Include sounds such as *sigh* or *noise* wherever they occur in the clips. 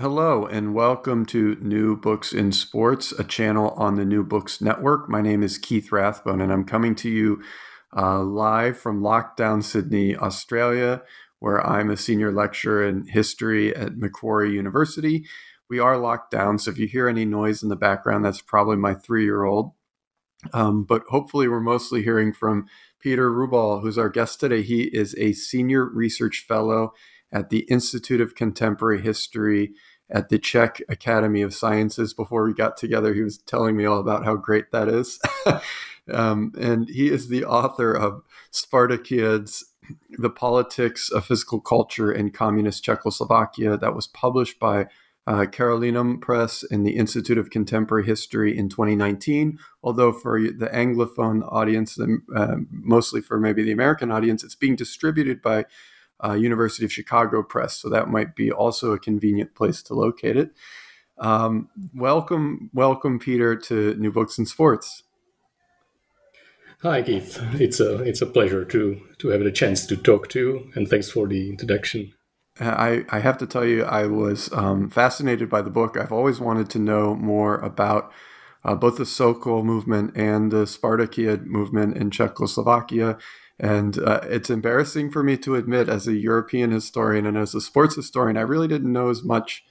Hello, and welcome to New Books in Sports, a channel on the New Books Network. My name is Keith Rathbone, and I'm coming to you uh, live from Lockdown, Sydney, Australia, where I'm a senior lecturer in history at Macquarie University. We are locked down, so if you hear any noise in the background, that's probably my three year old. Um, but hopefully, we're mostly hearing from Peter Roubal, who's our guest today. He is a senior research fellow at the Institute of Contemporary History at the Czech Academy of Sciences. Before we got together, he was telling me all about how great that is. *laughs* um, and he is the author of Spartakiads, The Politics of Physical Culture in Communist Czechoslovakia, that was published by uh, Carolinum Press in the Institute of Contemporary History in 2019. Although for the Anglophone audience, uh, mostly for maybe the American audience, it's being distributed by uh, University of Chicago Press. So that might be also a convenient place to locate it. Um, welcome, welcome, Peter, to New Books in Sports. Hi, Keith. It's a it's a pleasure to to have the chance to talk to you, and thanks for the introduction. I, I have to tell you, I was um, fascinated by the book. I've always wanted to know more about uh, both the Sokol movement and the Spartakiad movement in Czechoslovakia and uh, it's embarrassing for me to admit, as a European historian and as a sports historian, I really didn't know as much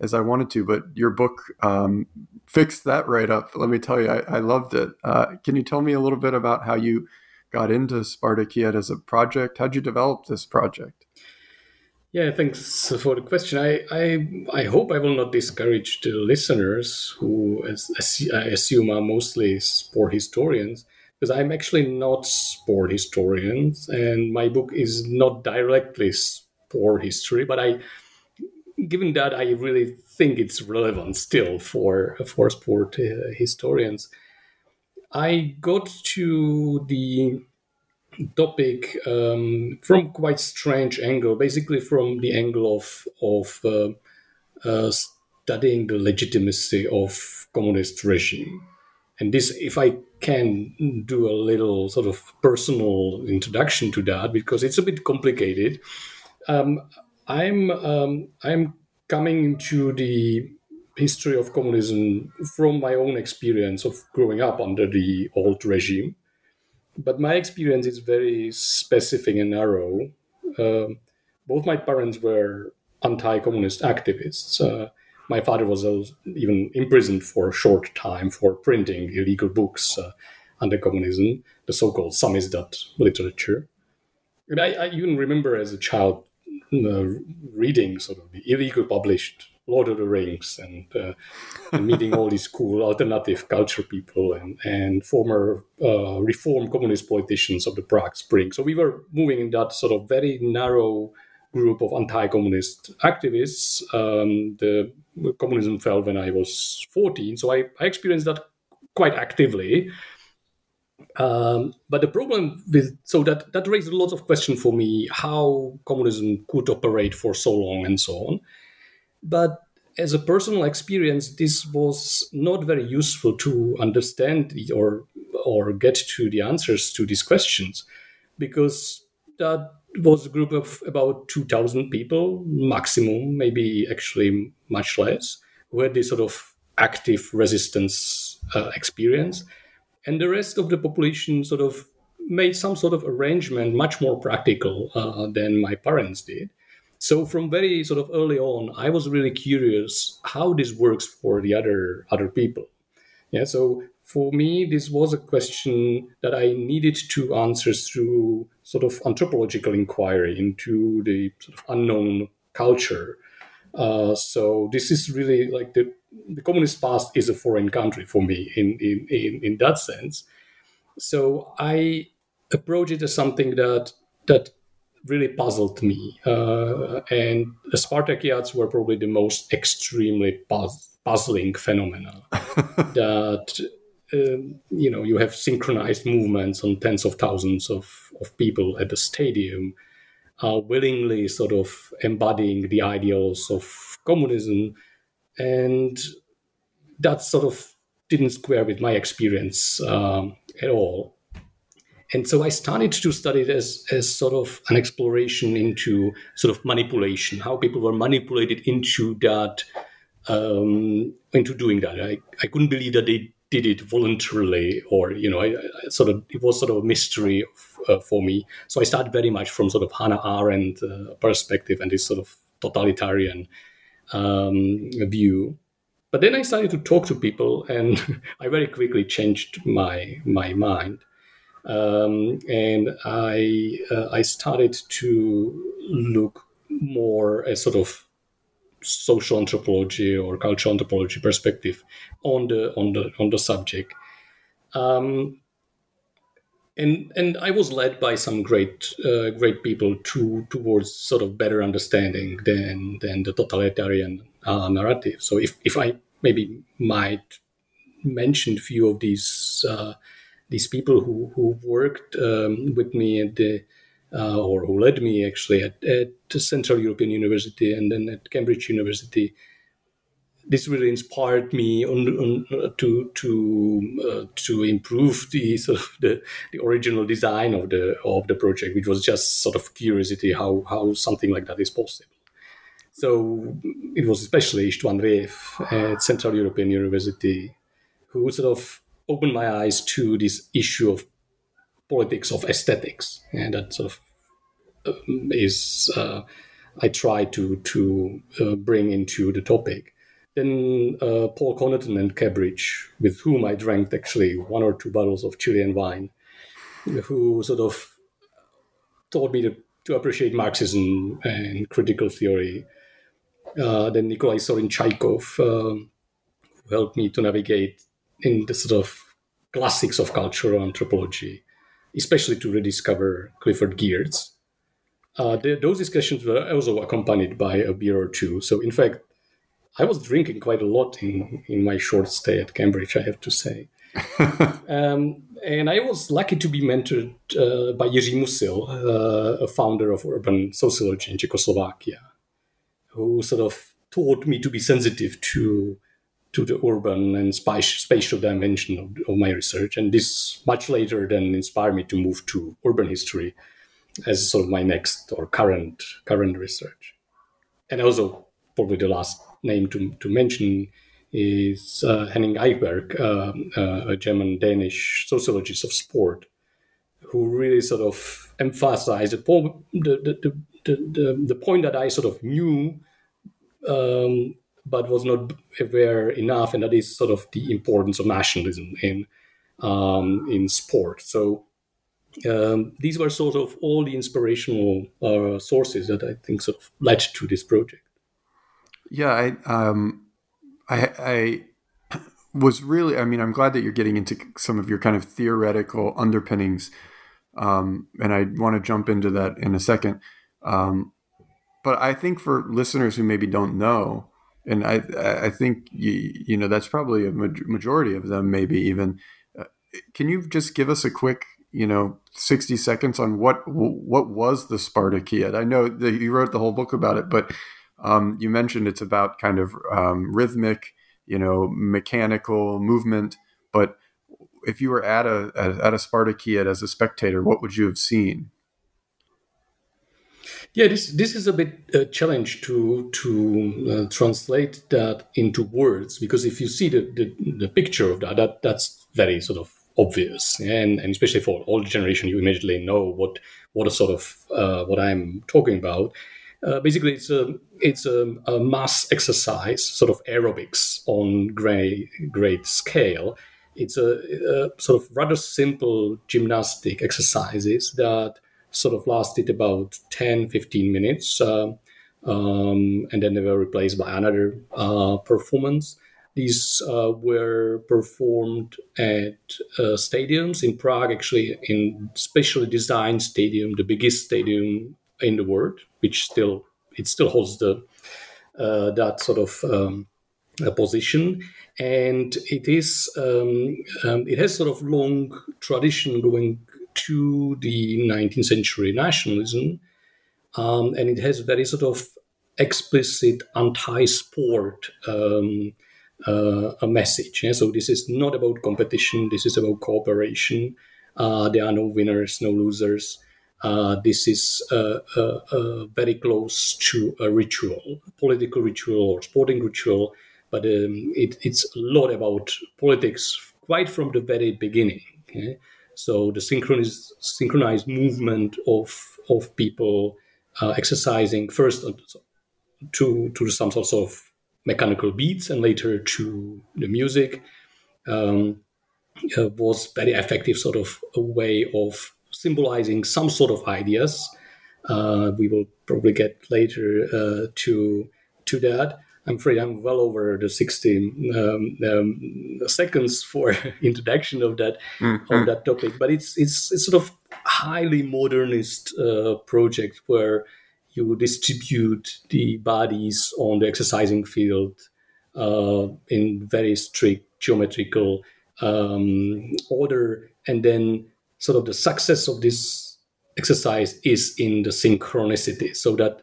as I wanted to. But your book um, fixed that right up. Let me tell you, I, I loved it. Uh, can you tell me a little bit about how you got into Spartakiad as a project? How'd you develop this project? Yeah, thanks for the question. I, I, I hope I will not discourage the listeners who, as, as I assume, are mostly sport historians because I'm actually not sport historian, and my book is not directly sport history, but I, given that I really think it's relevant still for for sport uh, historians, I got to the topic um, from quite strange angle, basically from the angle of of uh, uh, studying the legitimacy of communist regime and this, if I can do a little sort of personal introduction to that, because it's a bit complicated. Um, I'm um, I'm coming into the history of communism from my own experience of growing up under the old regime, but my experience is very specific and narrow. Uh, both my parents were anti-communist activists. Uh, my father was even imprisoned for a short time for printing illegal books uh, under communism, the so-called samizdat literature. And I, I, even remember as a child uh, reading sort of the illegal published Lord of the Rings and, uh, and meeting all these cool alternative culture people and, and former uh, reform communist politicians of the Prague Spring. So we were moving in that sort of very narrow group of anti-communist activists. Um, the communism fell when I was 14, so I, I experienced that quite actively. Um, but the problem with so that that raised a lot of questions for me how communism could operate for so long and so on. But as a personal experience, this was not very useful to understand or or get to the answers to these questions, because that was a group of about two thousand people maximum, maybe actually much less, who had this sort of active resistance uh, experience, and the rest of the population sort of made some sort of arrangement much more practical uh, than my parents did. So from very sort of early on i was really curious how this works for the other other people. Yeah so for me this was a question that i needed to answer through sort of anthropological inquiry into the sort of unknown culture uh, so this is really like the the communist past is a foreign country for me in in in, in that sense so i approach it as something that that really puzzled me. Uh, and the Spartakiads were probably the most extremely puz- puzzling phenomena *laughs* that. Um, you know, you have synchronized movements on tens of thousands of, of people at the stadium, are willingly sort of embodying the ideals of communism. And that sort of didn't square with my experience um, at all and so I started to study it as, as sort of an exploration into sort of manipulation, how people were manipulated into that, um, into doing that. I, I couldn't believe that they did it voluntarily, or you know, I, I sort of it was sort of a mystery uh, for me. So I started very much from sort of Hannah Arendt uh, perspective and this sort of totalitarian um, view. But then I started to talk to people, and *laughs* I very quickly changed my my mind um, and I uh, I started to look more as sort of social anthropology or cultural anthropology perspective on the on the on the subject. Um, and and I was led by some great uh, great people to towards sort of better understanding than than the totalitarian uh, narrative. So if if I maybe might mention a few of these uh, these people who who worked um, with me at the uh, or who led me actually at, at Central European University and then at Cambridge University. This really inspired me on, on uh, to to uh, to improve the *laughs* sort of the, the original design of the of the project, which was just sort of curiosity how how something like that is possible. So it was especially István Rév at Central European University who sort of opened my eyes to this issue of politics of aesthetics, and that sort of um, is uh, I try to to uh, bring into the topic. Then uh, Paul Connerton and Cambridge, with whom I drank actually one or two bottles of Chilean wine, who sort of taught me to, to appreciate Marxism and critical theory. Uh, then Nikolai Ssorin-Chaikov um, helped me to navigate in the sort of classics of cultural anthropology, especially to rediscover Clifford Geertz. Uh, the, those discussions were also accompanied by a beer or two. So, in fact, I was drinking quite a lot in, in my short stay at Cambridge, I have to say. *laughs* um, and I was lucky to be mentored uh, by Jiří Musil, uh, a founder of urban sociology in Czechoslovakia, who sort of taught me to be sensitive to to the urban and spatial dimension of, of, my research. And this much later then inspired me to move to urban history as sort of my next or current current research. And also probably the last name to, to mention is uh, Henning Eichberg, uh, uh, a German Danish sociologist of sport, who really sort of emphasized the, the, the, the, the, point that I sort of knew um, but was not aware enough, and that is sort of the importance of nationalism in um, in sport. So um, these were sort of all the inspirational uh, sources that I think sort of led to this project. Yeah, I, um, I, I *clears throat* was really. I mean, I'm glad that you're getting into some of your kind of theoretical underpinnings, um, and I want to jump into that in a second. Um, but I think for listeners who maybe don't know, and I I think you, you know that's probably a majority of them, maybe even. Uh, can you just give us a quick you know 60 seconds on what what was the Spartakiad? I know that you wrote the whole book about it, but Um, you mentioned it's about kind of um, rhythmic, you know, mechanical movement. But if you were at a at a Spartakiad as a spectator, what would you have seen? Yeah, this this is a bit a challenge to to uh, translate that into words because if you see the, the, the picture of that, that that's very sort of obvious, and, and especially for older generation, you immediately know what what a sort of uh, what I'm talking about. Uh, basically, it's a it's a, a, mass exercise, sort of aerobics on great great scale. It's a, a, sort of rather simple gymnastic exercises that sort of lasted about 10, 15 minutes, uh, um, and then they were replaced by another uh, performance. These uh, were performed at uh, stadiums in Prague, actually in specially designed stadium, the biggest stadium in the world, which still it still holds the uh, that sort of um, position, and it is um, um, it has sort of long tradition going to the 19th century nationalism, um, and it has very sort of explicit anti-sport um, uh, a message. Yeah? So this is not about competition. This is about cooperation. Uh, there are no winners, no losers. Uh, this is very close to a ritual, political ritual or sporting ritual, but um, it, it's a lot about politics quite from the very beginning. Okay? So the synchronized, synchronized movement of of people exercising first to to some sort of mechanical beats and later to the music um, uh, was very effective sort of a way of symbolizing some sort of ideas. Uh, we will probably get later uh, to to that i'm afraid i'm well over the 60 um, um, seconds for *laughs* introduction of that mm-hmm. of that topic. But it's it's it's sort of highly modernist uh, project where you distribute the bodies on the exercising field uh, in very strict geometrical um, order, and then sort of the success of this exercise is in the synchronicity, so that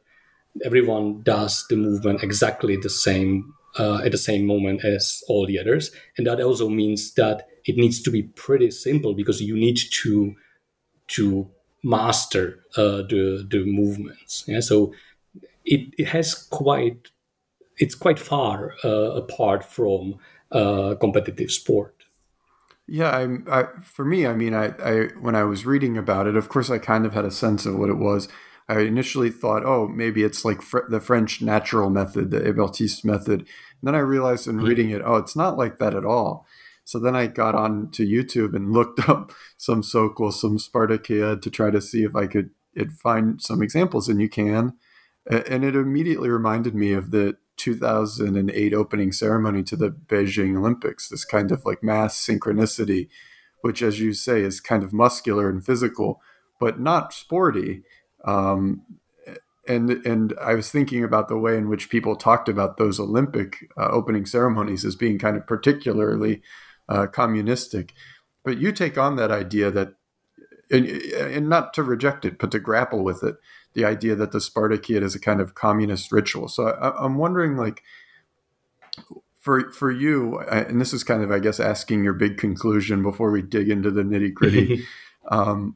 everyone does the movement exactly the same uh, at the same moment as all the others, and that also means that it needs to be pretty simple because you need to to master uh, the the movements. Yeah? So it, it has quite it's quite far uh, apart from uh, competitive sport. Yeah, I'm. I, for me, I mean, I, I when I was reading about it, of course, I kind of had a sense of what it was. I initially thought, oh, maybe it's like fr- the French natural method, the Hébertiste method. And then I realized in mm-hmm. reading it, oh, it's not like that at all. So then I got on to YouTube and looked *laughs* up some Sokol, some Spartakiad to try to see if I could find some examples, and you can. And it immediately reminded me of the 2008 opening ceremony to the Beijing Olympics, this kind of like mass synchronicity, which, as you say, is kind of muscular and physical, but not sporty. Um, and and I was thinking about the way in which people talked about those Olympic uh, opening ceremonies as being kind of particularly uh, communistic. But you take on that idea that, and, and, not to reject it, but to grapple with it, the idea that the Spartakiad is a kind of communist ritual. So I, I'm wondering, like, for for you, and this is kind of, I guess, asking your big conclusion before we dig into the nitty gritty. *laughs* um,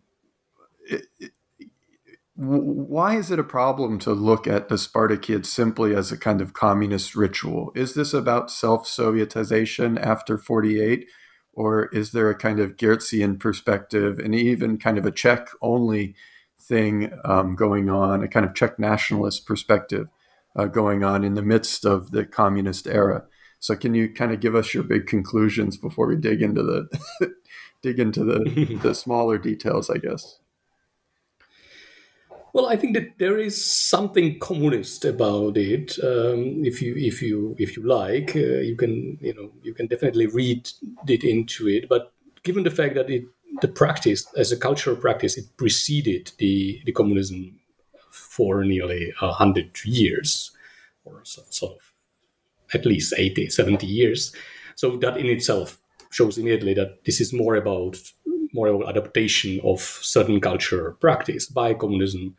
why is it a problem to look at the Spartakiad simply as a kind of communist ritual? Is this about self Sovietization after 48? Or is there a kind of Geertzian perspective and even kind of a Czech only thing um, going on, a kind of Czech nationalist perspective uh, going on in the midst of the communist era? So, can you kind of give us your big conclusions before we dig into the *laughs* dig into the, *laughs* the smaller details, I guess? Well, I think that there is something communist about it. Um, if you if you if you like, uh, you can you know you can definitely read it into it. But given the fact that it the practice as a cultural practice, it preceded the the communism for nearly hundred years, or so, sort of at least 80, 70 years. So that in itself shows immediately that this is more about more of adaptation of certain culture practice by communism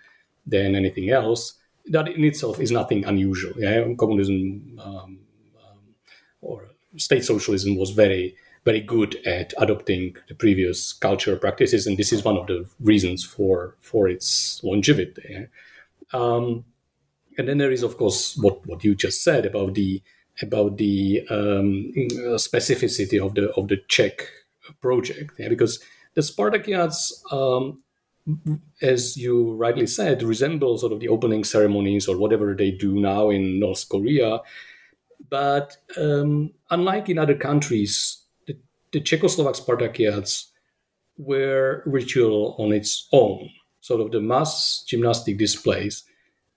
than anything else. that in itself is nothing unusual. Yeah, communism um, um, or state socialism was very very good at adopting the previous cultural practices, and this is one of the reasons for for its longevity. Yeah? Um, and then there is, of course, what, what you just said about the about the um, specificity of the of the Czech project, yeah? because the Spartakiads, um, as you rightly said, resemble sort of the opening ceremonies or whatever they do now in North Korea. But um, unlike in other countries, the, the Czechoslovak Spartakiads were ritual on its own. Sort of the mass gymnastic displays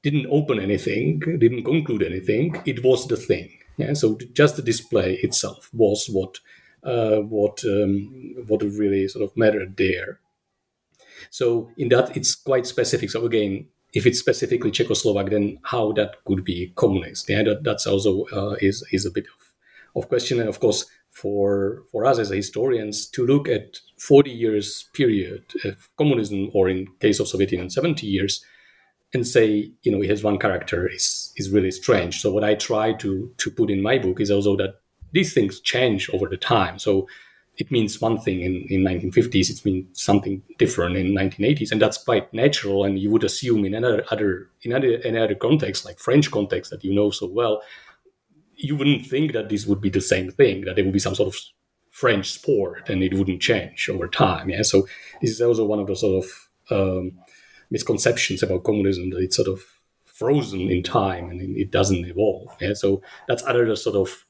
didn't open anything, didn't conclude anything. It was the thing. Yeah? So just the display itself was what uh, what um, what really sort of mattered there. So in that, it's quite specific. So again, if it's specifically Czechoslovak, then how that could be communist? Yeah, that, that's also uh, is is a bit of, of question. And of course, for for us as historians to look at 40 years period of communism, or in case of Soviet Union, 70 years, and say, you know, it has one character is is really strange. So what I try to to put in my book is also that these things change over the time. So it means one thing in, in 1950s, it means something different in 1980s, and that's quite natural. And you would assume in another other in other in other context, like French context that you know so well, you wouldn't think that this would be the same thing, that there would be some sort of French sport and it wouldn't change over time. Yeah. So this is also one of the sort of um, misconceptions about communism that it's sort of frozen in time and it doesn't evolve. Yeah. So that's other sort of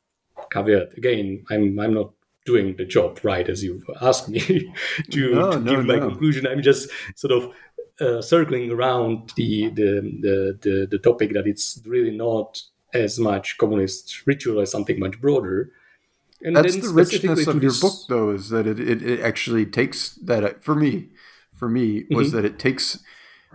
caveat. Again, I'm I'm not doing the job right as you've asked me *laughs* to, no, to no, give my conclusion. I'm just sort of uh, circling around the, the, the the the topic that it's really not as much communist ritual as something much broader. And That's the richness of your book, though, is that it, it, it, actually takes that for me. For me, was mm-hmm. that it takes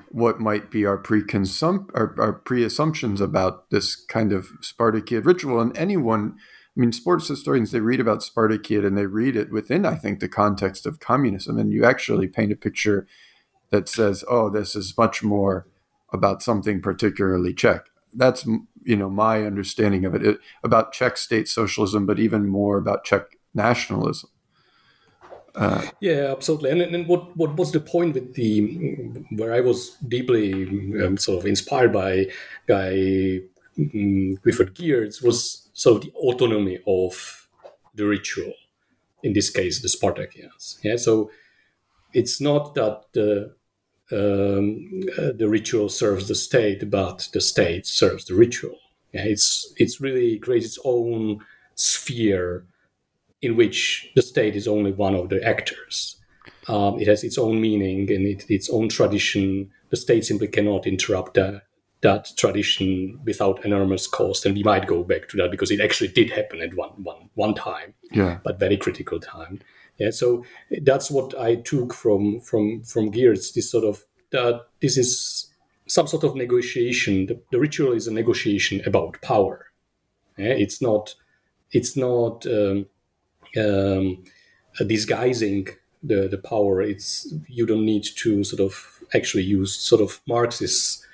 what might be our preconsum our, our pre-assumptions about this kind of Spartakiad ritual, and anyone. I mean, sports historians, they read about Spartakiad and they read it within, I think, the context of communism. And you actually paint a picture that says, oh, this is much more about something particularly Czech. That's you know my understanding of it, it about Czech state socialism, but even more about Czech nationalism. Uh, yeah, absolutely. And, and what what was the point with the where I was deeply um, sort of inspired by Guy um, Clifford Geertz was of the autonomy of the ritual. In this case, the Spartakians. Yeah, so it's not that the um, uh, the ritual serves the state, but the state serves the ritual. Yeah, it's it's really creates its own sphere in which the state is only one of the actors. Um, it has its own meaning and it, its own tradition. The state simply cannot interrupt that, that tradition without enormous cost. And we might go back to that because it actually did happen at one, one, one time, yeah. but very critical time. Yeah, so that's what I took from from from Geertz. This sort of that this is some sort of negotiation. The, the ritual is a negotiation about power. Yeah, it's not. It's not. Um, um, disguising the, the power. It's you don't need to sort of actually use sort of Marxist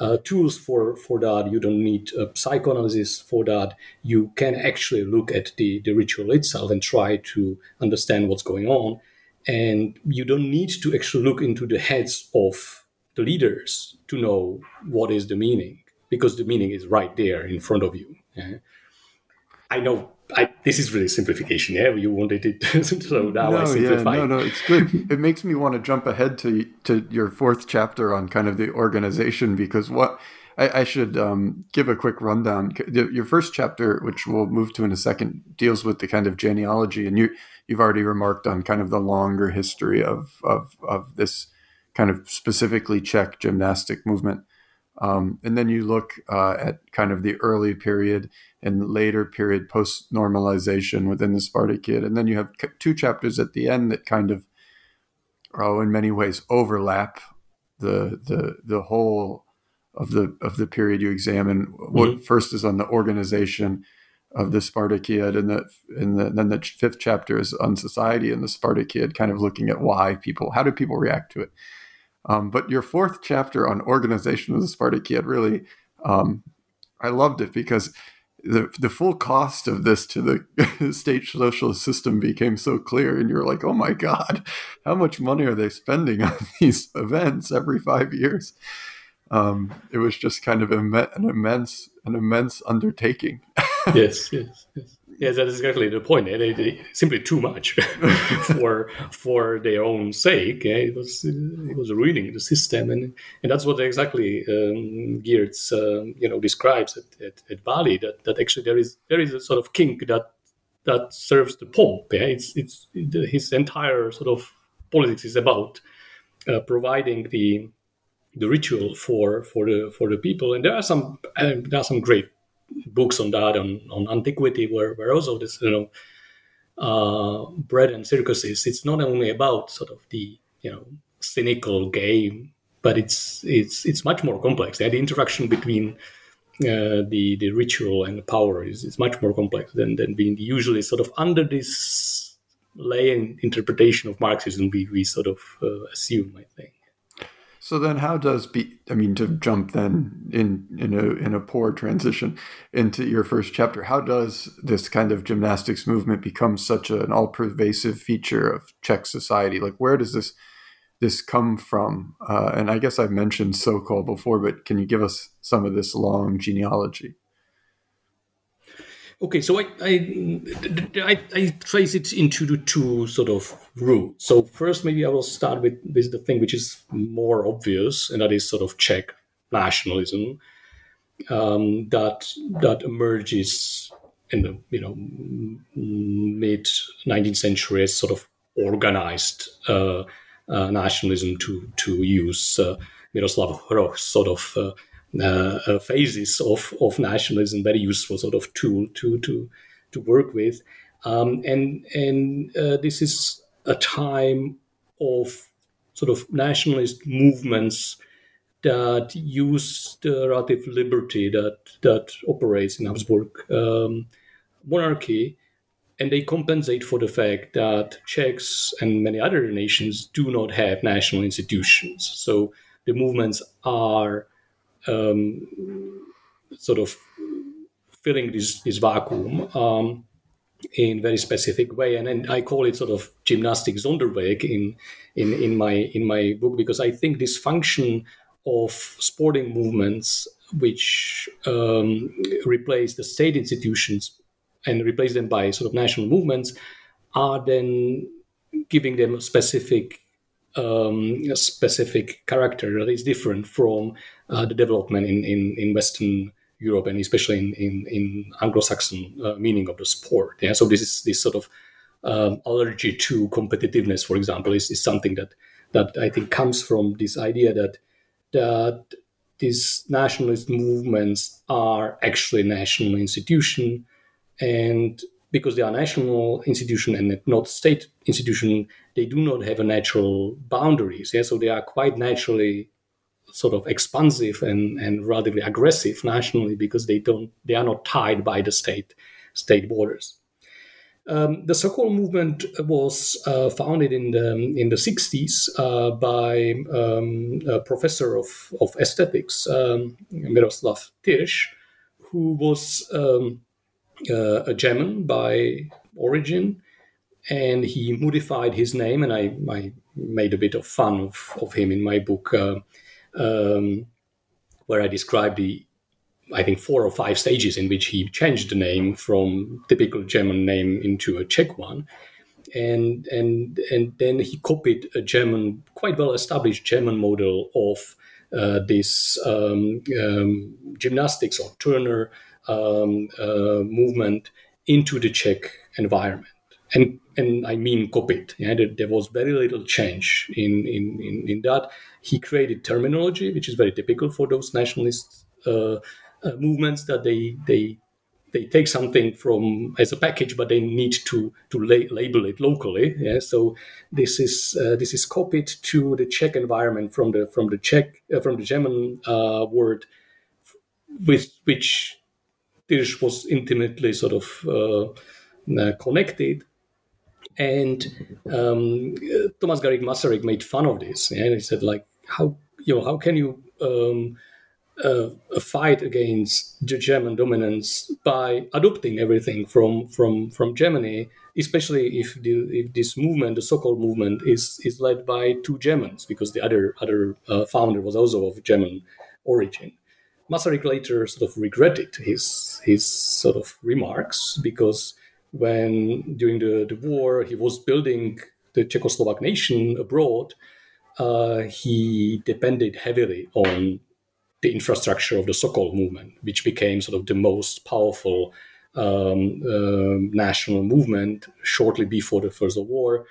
uh, tools for for that. You don't need a psychoanalysis for that. You can actually look at the the ritual itself and try to understand what's going on. And you don't need to actually look into the heads of the leaders to know what is the meaning because the meaning is right there in front of you. Yeah? I know I, this is really simplification. Yeah, you wanted it, *laughs* so now no, I simplify. Yeah, no, no, it's good. it makes me want to jump ahead to to your fourth chapter on kind of the organization because what I, I should um, give a quick rundown. Your first chapter, which we'll move to in a second, deals with the kind of genealogy, and you you've already remarked on kind of the longer history of of of this kind of specifically Czech gymnastic movement. Um, and then you look uh, at kind of the early period and later period post normalization within the Spartakiad. And then you have two chapters at the end that kind of, oh, in many ways overlap the the the whole of the of the period you examine. Mm-hmm. What first is on the organization of the Spartakiad, and the and the, then the fifth chapter is on society and the Spartakiad, kind of looking at why people, how do people react to it. Um, but your fourth chapter on organization of the Spartakiad really, um, I loved it because the the full cost of this to the *laughs* state socialist system became so clear, and you're like, oh my god, how much money are they spending on *laughs* these events every five years? Um, it was just kind of an immense an immense undertaking. *laughs* yes, yes, yes. Yes, that is exactly the point. They, they, simply too much *laughs* for for their own sake. Yeah, it was it was ruining the system, and and that's what exactly um, Geertz um, you know describes at, at, at, Bali. That that actually there is there is a sort of kink that that serves the pomp. Yeah, it's it's his entire sort of politics is about uh, providing the the ritual for for the for the people, and there are some uh, there are some great books on that on, on antiquity were, where also this you know uh, bread and circuses it's not only about sort of the you know cynical game but it's it's it's much more complex. The interaction between uh, the the ritual and the power is, is much more complex than, than being usually sort of under this lay interpretation of Marxism we, we sort of uh, assume I think so then, how does be? I mean, to jump then in in a in a poor transition into your first chapter, how does this kind of gymnastics movement become such an all pervasive feature of Czech society? Like, where does this this come from? Uh, and I guess I've mentioned Sokol before, but can you give us some of this long genealogy? Okay, so I, I, I, I, trace it into the two sort of routes. So first, maybe I will start with, with the thing which is more obvious, and that is sort of Czech nationalism um, that that emerges in the you know mid 19th century as sort of organized uh, uh, nationalism to to use uh, Miroslav Hroch's sort of uh, uh, phases of, of nationalism, very useful sort of tool to to to work with. Um, and and uh, this is a time of sort of nationalist movements that use the relative liberty that that operates in Habsburg um, monarchy, and they compensate for the fact that Czechs and many other nations do not have national institutions. So the movements are um, sort of filling this, this vacuum um, in very specific way. And, and I call it sort of gymnastic Sonderweg in, in, in, my, in my book because I think this function of sporting movements which um, replace the state institutions and replace them by sort of national movements are then giving them a specific um, specific character that is different from uh, the development in, in, in Western Europe and especially in, in, in Anglo-Saxon uh, meaning of the sport. Yeah, so this is this sort of um, allergy to competitiveness, for example, is, is something that that I think comes from this idea that that these nationalist movements are actually national institution, and because they are national institution and not state institution, they do not have a natural boundaries. Yeah, so they are quite naturally sort of expansive and, and relatively aggressive nationally because they don't they are not tied by the state state borders. Um, the Sokol movement was uh, founded in the in the 60s uh, by um, a professor of, of aesthetics, um, Miroslav Tyrš, who was um, uh, a German by origin, and he modified his name, and I, I made a bit of fun of, of him in my book uh, um, where I describe the, I think, four or five stages in which he changed the name from typical German name into a Czech one. And, and, and then he copied a German, quite well established German model of uh, this um, um, gymnastics or Turner um, uh, movement into the Czech environment. And, and I mean copied. Yeah, there, there was very little change in, in, in, in that he created terminology, which is very typical for those nationalist uh, uh, movements that they they they take something from as a package, but they need to to la- label it locally. Yeah, so this is uh, this is copied to the Czech environment from the from the Czech uh, from the German uh, word, with which Tyrš was intimately sort of uh, connected and um, Thomas Garrigue Masaryk made fun of this. And he said, like, how you know how can you um, uh, fight against the German dominance by adopting everything from from from Germany, especially if the, if this movement, the so-called movement, is is led by two Germans, because the other other uh, founder was also of German origin. Masaryk later sort of regretted his his sort of remarks because when during the, the war he was building the Czechoslovak nation abroad, uh, he depended heavily on the infrastructure of the Sokol movement, which became sort of the most powerful um, uh, national movement shortly before the First World War,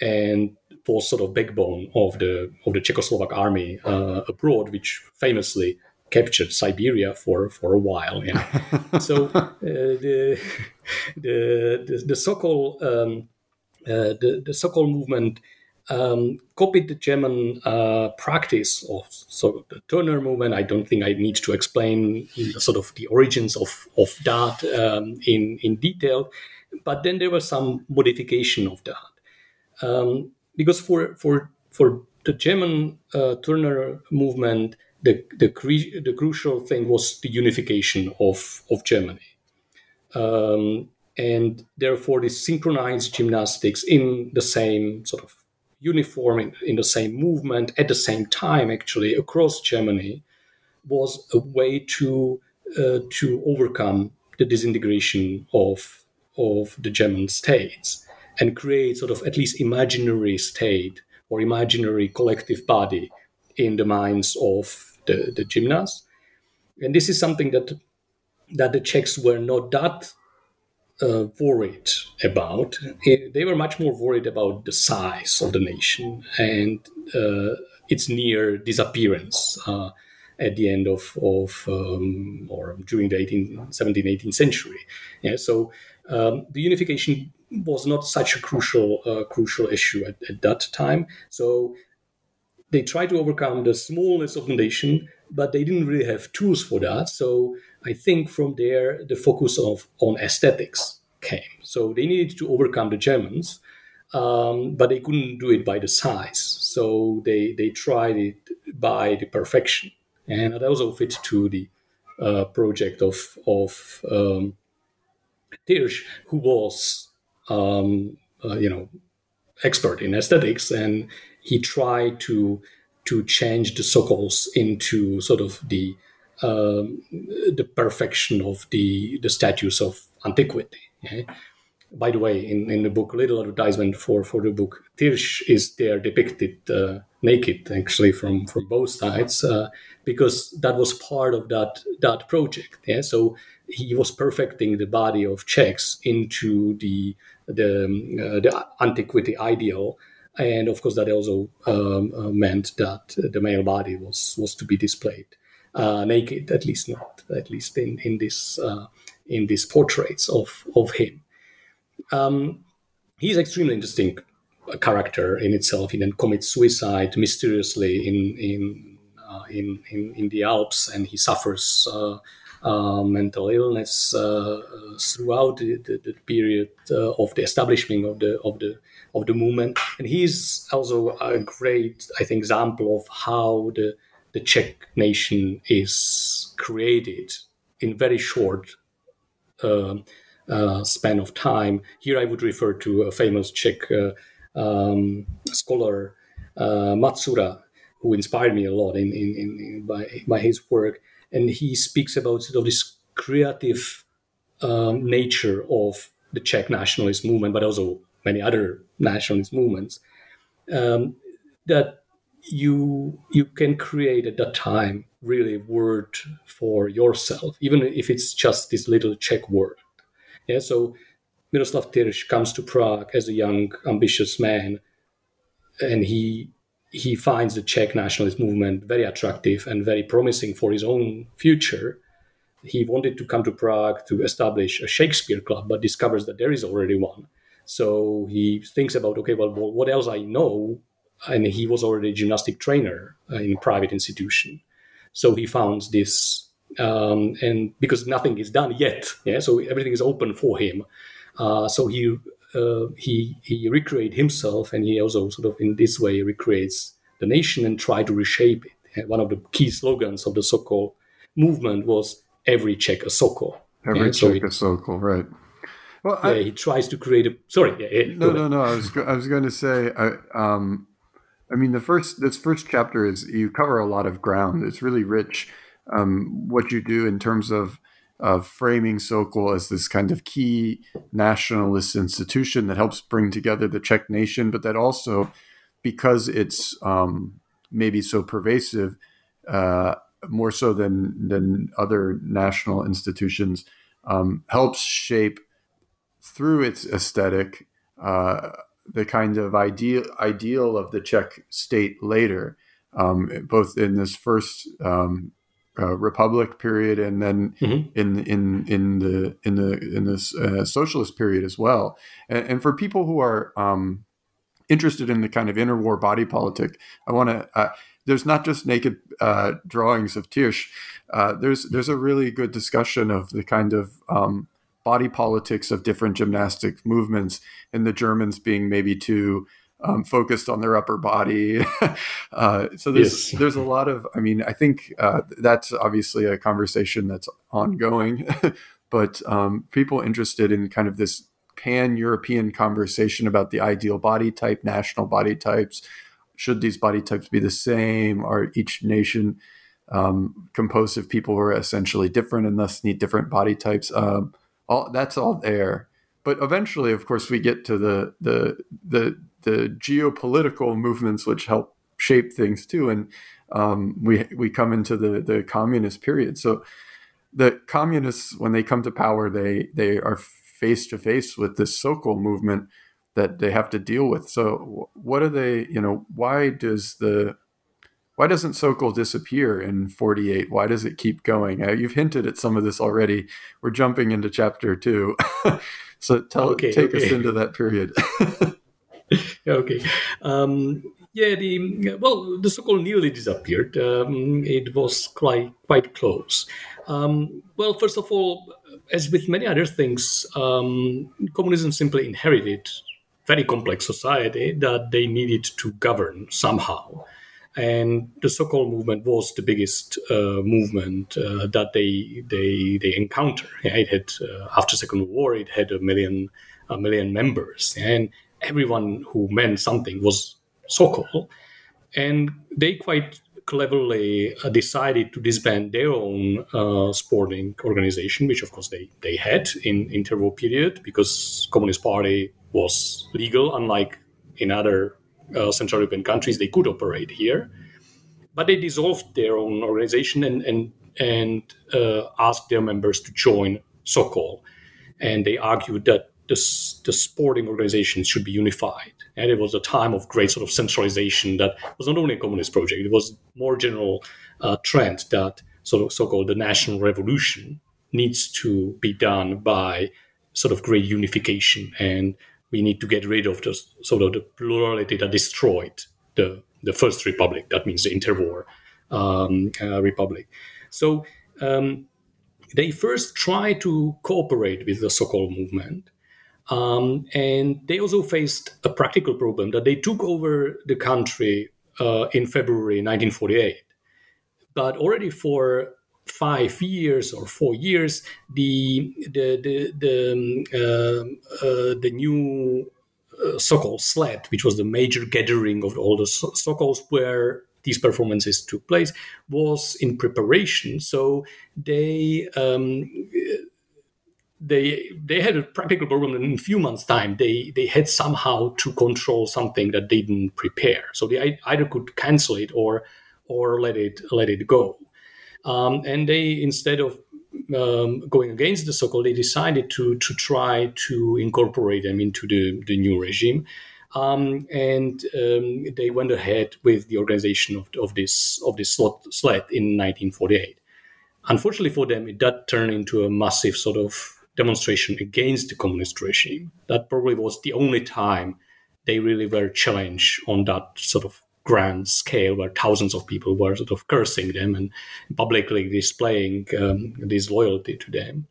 and was sort of backbone of the of the Czechoslovak army uh, abroad, which famously captured Siberia for for a while. Yeah. *laughs* so uh, the, the, the the Sokol um, uh, the the Sokol movement um, copied the German uh, practice of sort of the Turner movement. I don't think I need to explain sort of the origins of, of that um, in, in detail, but then there was some modification of that. Um, because for, for, for the German uh, Turner movement, the, the, the crucial thing was the unification of, of Germany. Um, and therefore, the synchronized gymnastics in the same sort of uniform in, in, the same movement at the same time, actually, across Germany, was a way to uh, to overcome the disintegration of of the German states and create sort of at least imaginary state or imaginary collective body in the minds of the, the gymnasts. And this is something that that the Czechs were not that uh, worried about. They were much more worried about the size of the nation and uh, its near disappearance uh, at the end of, of um, or during the 18th, 17th, 18th century. Yeah, so um, the unification was not such a crucial uh, crucial issue at, at that time. So they tried to overcome the smallness of the nation, but they didn't really have tools for that. So I think from there the focus of on aesthetics came. So they needed to overcome the Germans, um, but they couldn't do it by the size. So they they tried it by the perfection, and that also fit to the uh, project of of um, Tyrš, who was um, uh, you know expert in aesthetics, and he tried to to change the sokols into sort of the um, the perfection of the the statues of antiquity. Yeah? By the way, in, in the book, little advertisement for, for the book, Tyrš is there depicted uh, naked, actually, from, from both sides, uh, because that was part of that that project. Yeah, so he was perfecting the body of Czechs into the the, um, uh, the antiquity ideal, and of course that also um, uh, meant that the male body was was to be displayed uh, naked, at least not at least in in this uh, in these portraits of of him. Um, he's extremely interesting character in itself. He then commits suicide mysteriously in in uh, in, in, in the Alps, and he suffers. Uh, uh, mental illness uh, throughout the, the, the period uh, of the establishment of the of the of the movement, and he's also a great, I think, example of how the the Czech nation is created in very short uh, uh, span of time. Here I would refer to a famous Czech uh, um, scholar, uh, Macura, who inspired me a lot in, in, in, by, by his work. And he speaks about sort of this creative um, nature of the Czech nationalist movement, but also many other nationalist movements. Um, that you you can create at that time really word for yourself, even if it's just this little Czech word. Yeah, so Miroslav Tyrš comes to Prague as a young, ambitious man, and he he finds the Czech nationalist movement very attractive and very promising for his own future. He wanted to come to Prague to establish a Shakespeare club, but discovers that there is already one. So he thinks about, okay, well, what else I know and he was already a gymnastic trainer uh, in a private institution. So he found this, um, and because nothing is done yet, yeah, so everything is open for him. Uh, so he uh, he he recreate himself, and he also sort of in this way recreates the nation and try to reshape it. one of the key slogans of the Sokol movement was "Every Czech a Sokol." Every Czech a Sokol, right? Well, yeah, I, he tries to create a. Sorry, yeah, no, no, no. I was I was going to say, I, um, I mean, the first this first chapter is you cover a lot of ground. It's really rich. Um, what you do in terms of of framing Sokol as this kind of key nationalist institution that helps bring together the Czech nation, but that also, because it's um, maybe so pervasive, uh, more so than than other national institutions, um, helps shape through its aesthetic uh, the kind of ideal ideal of the Czech state later, um, both in this first um, uh, republic period and then mm-hmm. in in in the in the in this uh, socialist period as well. And, and, for people who are um, interested in the kind of interwar body politic, I want to. Uh, there's not just naked uh, drawings of Tyrš. Uh, there's there's a really good discussion of the kind of um, body politics of different gymnastic movements, and the Germans being maybe too um, focused on their upper body. *laughs* uh, so there's yes. there's a lot of. I mean, I think uh, that's obviously a conversation that's ongoing, *laughs* but um, people interested in kind of this pan European conversation about the ideal body type, national body types. Should these body types be the same? Are each nation um, composed of people who are essentially different and thus need different body types? Um, all that's all there. But eventually, of course, we get to the the the the geopolitical movements which help shape things too, and um, we we come into the the communist period. So the communists, when they come to power, they they are face to face with this Sokol movement that they have to deal with. So what are they? You know, why does the why doesn't Sokol disappear in 48? Why does it keep going? Uh, you've hinted at some of this already. We're jumping into chapter two. *laughs* so tell okay, take okay. us into that period. *laughs* *laughs* okay. Um, yeah, the well, the Sokol nearly disappeared. Um, it was quite quite close. Um, well, first of all, as with many other things, um, communism simply inherited very complex society that they needed to govern somehow and the Sokol movement was the biggest uh, movement uh, that they they they encounter. Yeah, it had uh, after Second World War, it had a million a million members, and everyone who meant something was Sokol, and they quite cleverly uh, decided to disband their own uh, sporting organization, which of course they they had in interwar period because Communist Party was legal, unlike in other uh, Central European countries, they could operate here. But they dissolved their own organization and, and, and uh, asked their members to join Sokol. And they argued that the, the sporting organizations should be unified. And it was a time of great sort of centralization that was not only a communist project, it was more general uh, trend that sort of so-called the national revolution needs to be done by sort of great unification and we need to get rid of the sort of the plurality that destroyed the the first republic. That means the interwar um, uh, republic. So um, they first tried to cooperate with the Sokol movement. Um, and they also faced a practical problem that they took over the country uh, in February 1948. But already for five years or four years, the the the the, um, uh, uh, the new uh, Sokol slet, which was the major gathering of all the so- Sokols where these performances took place, was in preparation. So they um, they they had a practical problem in a few months' time. They they had somehow to control something that they didn't prepare. So they either could cancel it or or let it let it go. Um, and they, instead of um, going against the Sokol, they decided to to try to incorporate them into the, the new regime. Um, and um, they went ahead with the organization of, of this of this slet in 1948. Unfortunately for them, it did turn into a massive sort of demonstration against the communist regime. That probably was the only time they really were challenged on that sort of grand scale where thousands of people were sort of cursing them and publicly displaying um, this loyalty to them.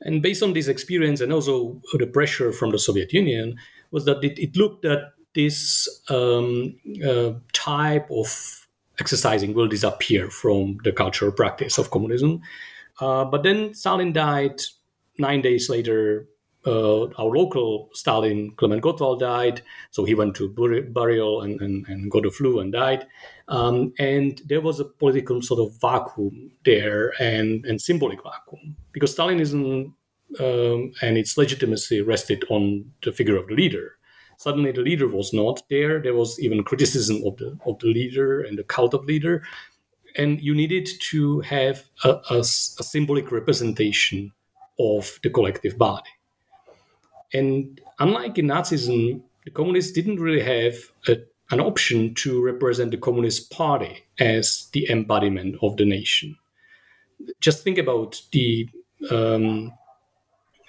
And based on this experience and also the pressure from the Soviet Union, was that it, it looked that this um, uh, type of exercising will disappear from the cultural practice of communism. Uh, but then Stalin died nine days later. Uh, our local Stalin, Klement Gottwald, died. So he went to burial and, and, and got a flu and died. Um, and there was a political sort of vacuum there and, and symbolic vacuum because Stalinism um, and its legitimacy rested on the figure of the leader. Suddenly, the leader was not there. There was even criticism of the of the leader and the cult of leader, and you needed to have a, a, a symbolic representation of the collective body. And unlike in Nazism, the communists didn't really have a, an option to represent the Communist Party as the embodiment of the nation. Just think about the um,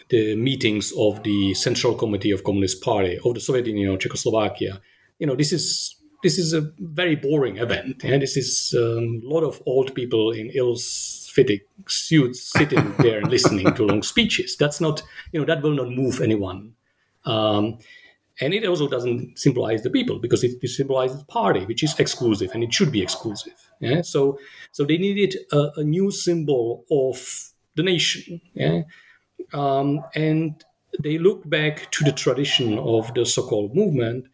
the meetings of the Central Committee of Communist Party of the Soviet Union Czechoslovakia. You know, this is this is a very boring event. And this is um, a lot of old people in ill-fitting suits sitting there and *laughs* listening to long speeches. That's not, you know, that will not move anyone. Um, and it also doesn't symbolize the people because it, it symbolizes party, which is exclusive and it should be exclusive. Yeah? So, so they needed a, a new symbol of the nation. Yeah? Um, and they look back to the tradition of the Sokol movement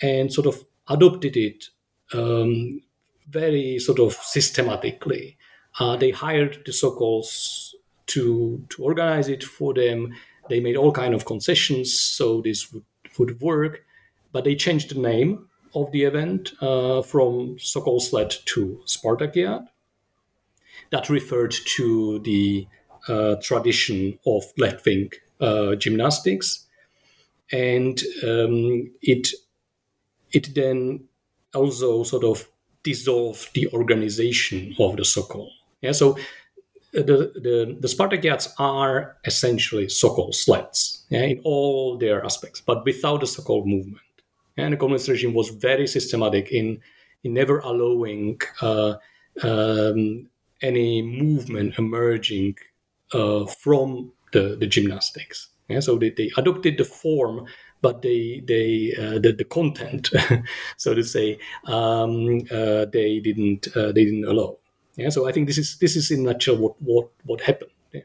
and sort of adopted it um, very sort of systematically. Uh, they hired the Sokol to to organize it for them. They made all kind of concessions so this would, would work, but they changed the name of the event uh, from Sokol Slet to Spartakiad. That referred to the uh, tradition of left wing uh, gymnastics, and um, it it then also sort of dissolved the organization of the Sokol. Yeah, so the, the, the Spartakiads are essentially Sokol slets yeah, in all their aspects, but without the Sokol movement. And the communist regime was very systematic in, in never allowing uh, um, any movement emerging uh, from the, the gymnastics. Yeah, so they, they adopted the form but they they uh, the, the content, *laughs* so to say, um, uh, they didn't uh, they didn't allow. Yeah, so I think this is this is in nutshell what what what happened. Yeah.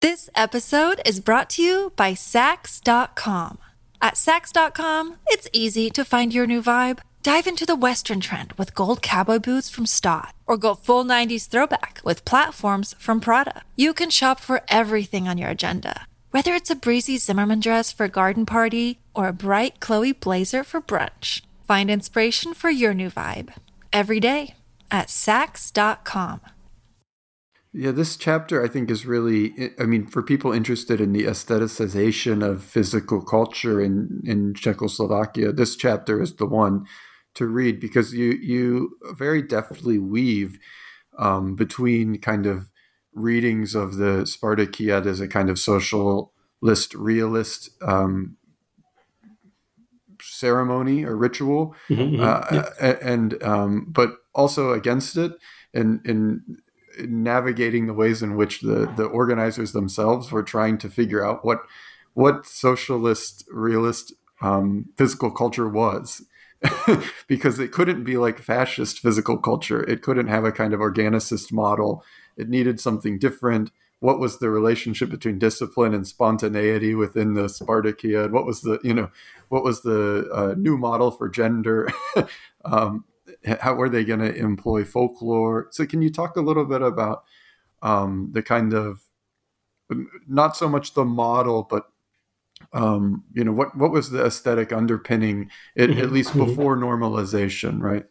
This episode is brought to you by Saks.com. At Saks.com, it's easy to find your new vibe. Dive into the Western trend with gold cowboy boots from Staud, or go full 90s throwback with platforms from Prada. You can shop for everything on your agenda whether it's a breezy Zimmermann dress for a garden party or a bright Chloe blazer for brunch, find inspiration for your new vibe every day at Saks.com. Yeah, this chapter I think is really, I mean, for people interested in the aestheticization of physical culture in, in Czechoslovakia, this chapter is the one to read because you, you very deftly weave um, between kind of readings of the Spartakiad as a kind of socialist, realist um, ceremony or ritual, mm-hmm, mm-hmm. uh, yeah. and um, but also against it, and in navigating the ways in which the the organizers themselves were trying to figure out what what socialist realist um, physical culture was. *laughs* because it couldn't be like fascist physical culture. It couldn't have a kind of organicist model it needed something different. What was the relationship between discipline and spontaneity within the Spartakiad? What was the you know what was the uh, new model for gender? *laughs* um, how were they going to employ folklore? So, can you talk a little bit about um, the kind of not so much the model, but um, you know what what was the aesthetic underpinning it, at least mm-hmm. before normalization, right?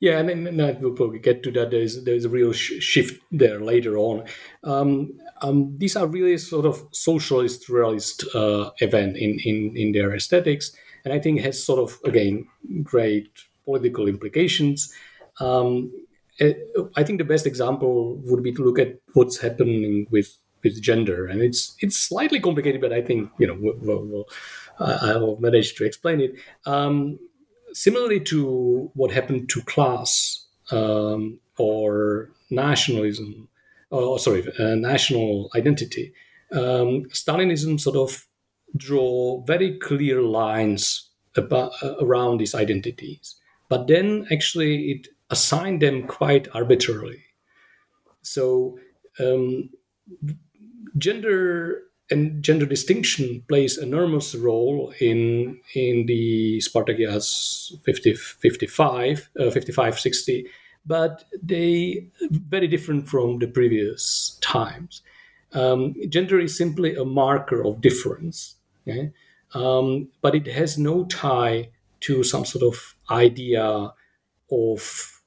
Yeah, and and we'll probably get to that. There's there's a real sh- shift there later on. Um, um, these are really sort of socialist realist uh, event in, in in their aesthetics, and I think has sort of again great political implications. Um, eh, I think the best example would be to look at what's happening with with gender, and it's it's slightly complicated, but I think you know we'll, we'll, I'll manage to explain it. Um, similarly to what happened to class um, or nationalism, or sorry, uh, national identity, um, Stalinism sort of draw very clear lines about, uh, around these identities, but then actually it assigned them quite arbitrarily. So um, gender and gender distinction plays enormous role in in the Spartakiads 50, 55, uh, 55, 60, but they very different from the previous times. Um, gender is simply a marker of difference, okay? um, but it has no tie to some sort of idea of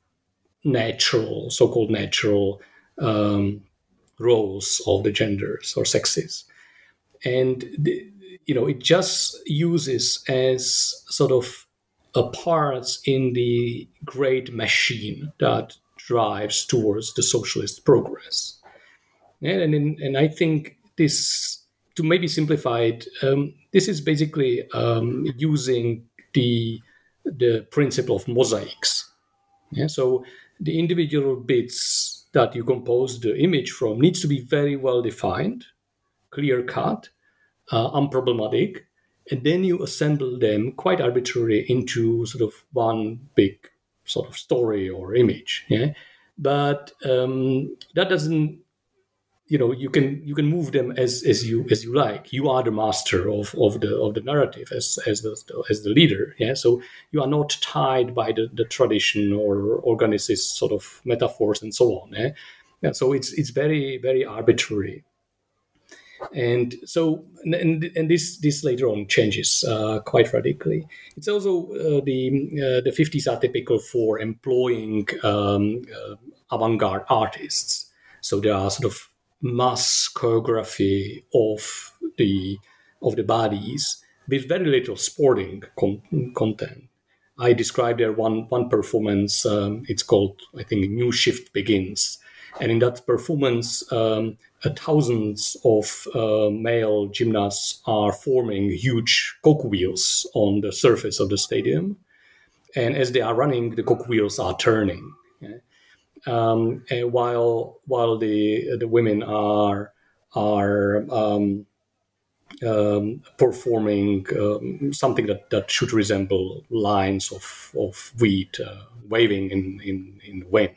natural, so-called natural um, roles of the genders or sexes and you know it just uses as sort of a part in the great machine that drives towards the socialist progress. And and, and i think this to maybe simplify it um, this is basically um, using the the principle of mosaics. Yeah so the individual bits that you compose the image from needs to be very well defined clear cut, uh, unproblematic, and then you assemble them quite arbitrarily into sort of one big sort of story or image. Yeah, but um, that doesn't. You know, you can you can move them as as you as you like. You are the master of, of the of the narrative as as the as the leader. Yeah, so you are not tied by the, the tradition or organicist sort of metaphors and so on. Yeah? yeah, so it's it's very very arbitrary and so and, and this this later on changes uh, quite radically. It's also uh, the uh, the fifties are typical for employing um, uh, avant-garde artists. So there are sort of mass choreography of the of the bodies with very little sporting con- content. I described there one one performance. Um, it's called I think New Shift Begins, and in that performance. Um, uh, thousands of uh, male gymnasts are forming huge cogwheels on the surface of the stadium. And as they are running, the cogwheels are turning. Um, while while the the women are are um, um, performing um, something that, that should resemble lines of, of wheat uh, waving in, in, in the wind.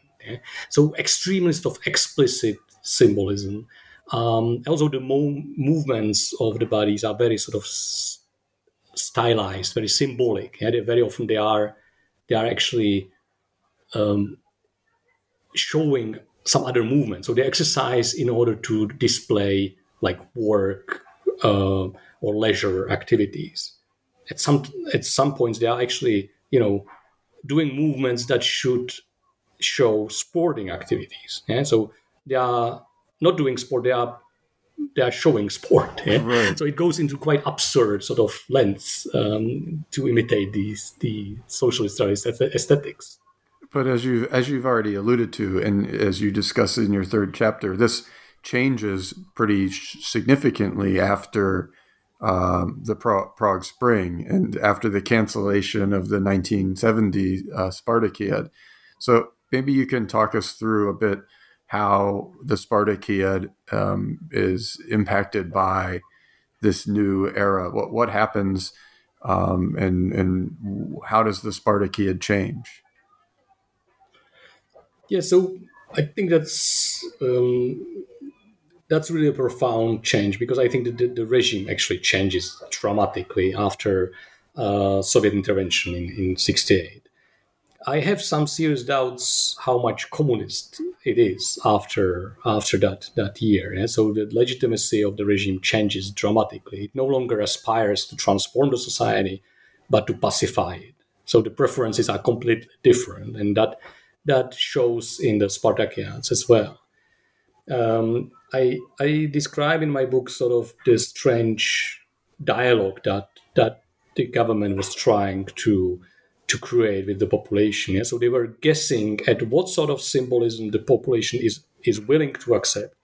So extremely sort of explicit symbolism. Um, also, the mo- movements of the bodies are very sort of s- stylized, very symbolic. Yeah? very often they are they are actually um, showing some other movement. So they exercise in order to display like work uh, or leisure activities. At some at some points, they are actually you know doing movements that should show sporting activities. Yeah? So they are not doing sport; they are they are showing sport. Yeah? Right. So it goes into quite absurd sort of lengths um, to imitate these the socialist aesthetics. But as you as you've already alluded to, and as you discuss in your third chapter, this changes pretty significantly after um, the Prague Spring and after the cancellation of the 1970 uh, Spartakiad. So maybe you can talk us through a bit how the Spartakiad um, is impacted by this new era. What what happens, um, and and how does the Spartakiad change? Yeah, so I think that's um, that's really a profound change because I think the, the regime actually changes dramatically after uh, Soviet intervention in, in 68. I have some serious doubts how much communist it is after after that that year. And so the legitimacy of the regime changes dramatically. It no longer aspires to transform the society, but to pacify it. So the preferences are completely different, and that that shows in the Spartakiads as well. Um, I I describe in my book sort of this strange dialogue that that the government was trying to to create with the population. Yeah? So they were guessing at what sort of symbolism the population is is willing to accept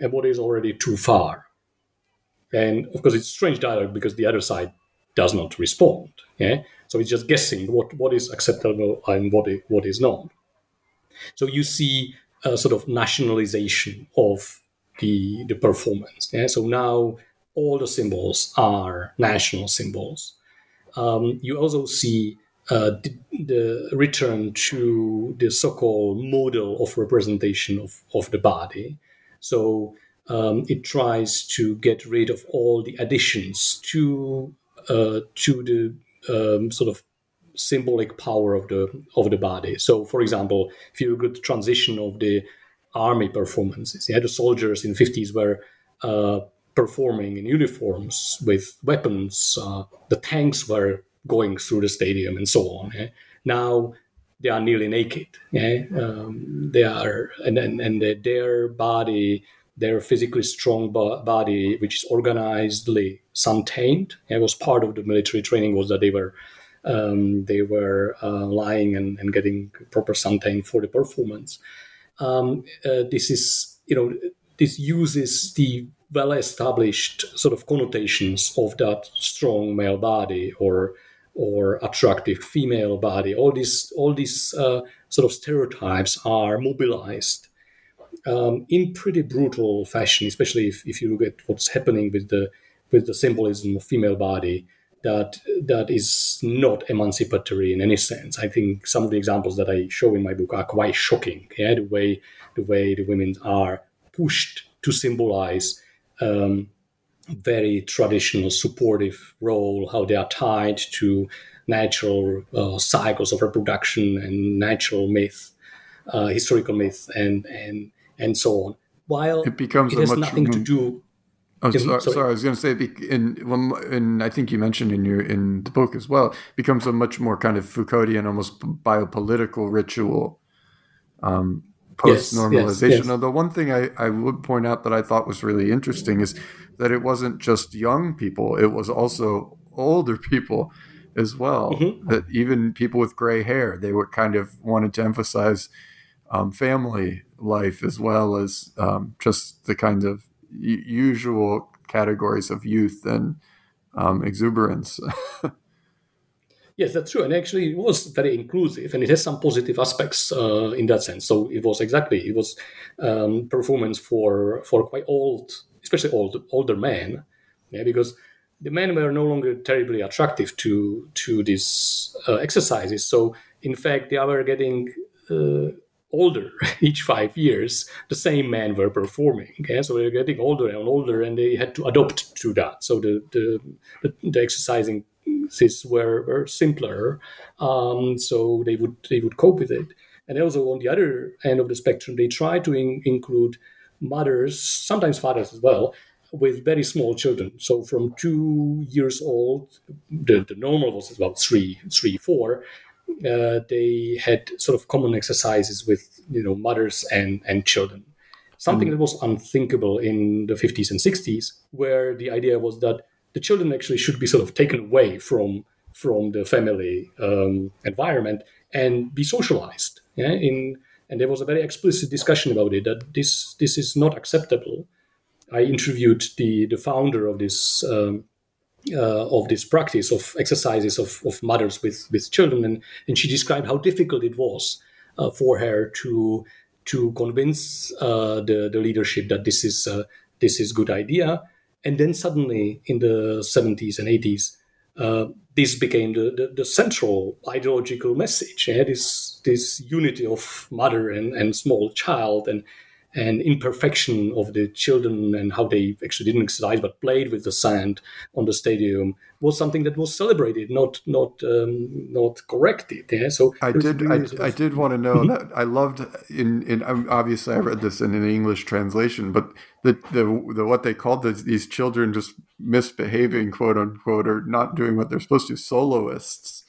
and what is already too far. And of course, it's strange dialogue because the other side does not respond. Yeah, so it's just guessing what what is acceptable and what is, what is not. So you see a sort of nationalization of the the performance. Yeah, so now all the symbols are national symbols. Um, you also see uh, the, the, return to the Sokol model of representation of, of the body. So um, it tries to get rid of all the additions to uh, to the um, sort of symbolic power of the of the body. So, for example, if you look at the transition of the army performances, yeah, the soldiers in fifties were uh, performing in uniforms with weapons. Uh, the tanks were going through the stadium and so on. Yeah? Now they are nearly naked. Yeah? Um, they are, and and, and their body, their physically strong body, which is organizedly suntained. It was part of the military training was that they were um, they were uh, lying and, and, getting proper suntan for the performance. Um, uh, this is, you know, this uses the well-established sort of connotations of that strong male body or or attractive female body. All these all these uh, sort of stereotypes are mobilized um, in pretty brutal fashion, especially if, if you look at what's happening with the with the symbolism of female body that that is not emancipatory in any sense. I think some of the examples that I show in my book are quite shocking. Yeah, the way the way the women are pushed to symbolize um, very traditional supportive role, how they are tied to natural uh, cycles of reproduction and natural myth, uh, historical myth, and and and so on. While it becomes it has nothing to do Oh, sorry, sorry, I was going to say, in, in I think you mentioned in your in the book as well, becomes a much more kind of Foucauldian, almost biopolitical ritual, um, post normalization. Yes, yes, yes. Although one thing I, I would point out that I thought was really interesting is that it wasn't just young people; it was also older people as well. Mm-hmm. That even people with gray hair, they were kind of wanted to emphasize um, family life as well as um, just the kind of usual categories of youth and um, exuberance. *laughs* yes, that's true. And actually, it was very inclusive and it has some positive aspects uh, in that sense. So it was exactly, it was um, performance for, for quite old, especially old, older men. Yeah, because the men were no longer terribly attractive to to these uh, exercises. So in fact, they were getting uh, older *laughs* each five years the same men were performing okay? so they were getting older and older and they had to adopt to that so the the, the, the exercising were, were simpler um, so they would they would cope with it and also on the other end of the spectrum they try to in, include mothers sometimes fathers as well with very small children so from two years old the, the normal was about three three four uh, they had sort of common exercises with you know mothers and and children something mm. that was unthinkable in the 50s and 60s where the idea was that the children actually should be sort of taken away from from the family um, environment and be socialized yeah in and there was a very explicit discussion about it that this this is not acceptable i interviewed the the founder of this um, uh, of this practice of exercises of, of mothers with, with children. And, and she described how difficult it was uh, for her to to convince uh, the, the leadership that this is this is good idea. And then suddenly in the 70s and 80s, uh, this became the, the, the, central ideological message. Yeah? This this unity of mother and, and small child and and imperfection of the children and how they actually didn't exercise but played with the sand on the stadium was something that was celebrated, not not um, not corrected. Yeah, so I did I, of... I, did want to know mm-hmm. that I loved in in obviously I read this in an English translation, but the the, the what they called the, these children just misbehaving quote unquote or not doing what they're supposed to soloists.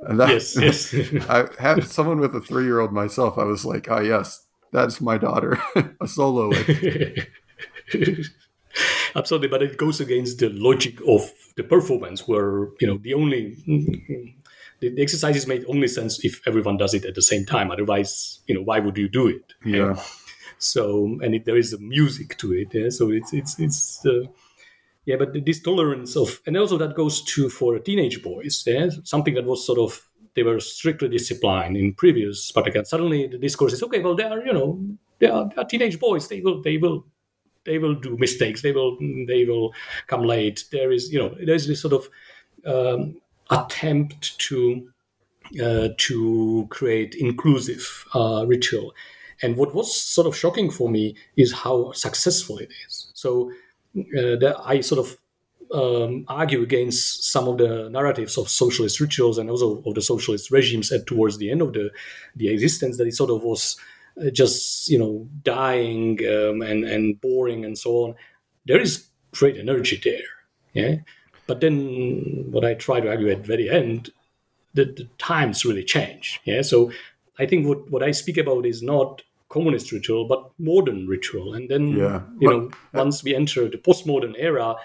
And that, yes, yes. *laughs* I had someone with a three year old myself. I was like, oh yes, that's my daughter, *laughs* a soloist. *laughs* Absolutely, but it goes against the logic of the performance, where you know the only the, the exercises make only sense if everyone does it at the same time. Otherwise, you know, why would you do it? Yeah. And so, and it, there is a music to it. Yeah? So it's it's it's. Uh, yeah, but this tolerance of, and also that goes to for teenage boys. Yeah, something that was sort of they were strictly disciplined in previous Spartacus. Suddenly the discourse is okay. Well, they are you know they are, they are teenage boys. They will they will they will do mistakes. They will they will come late. There is you know there's this sort of um, attempt to uh, to create inclusive uh, ritual. And what was sort of shocking for me is how successful it is. So uh, I sort of um, argue against some of the narratives of socialist rituals and also of the socialist regimes at towards the end of the the existence that it sort of was uh, just you know dying um, and and boring and so on. There is great energy there, yeah. But then what I try to argue at the very end, the, the times really change, yeah. So I think what what I speak about is not communist ritual, but modern ritual. And then, yeah. you but, know, uh, once we enter the postmodern era,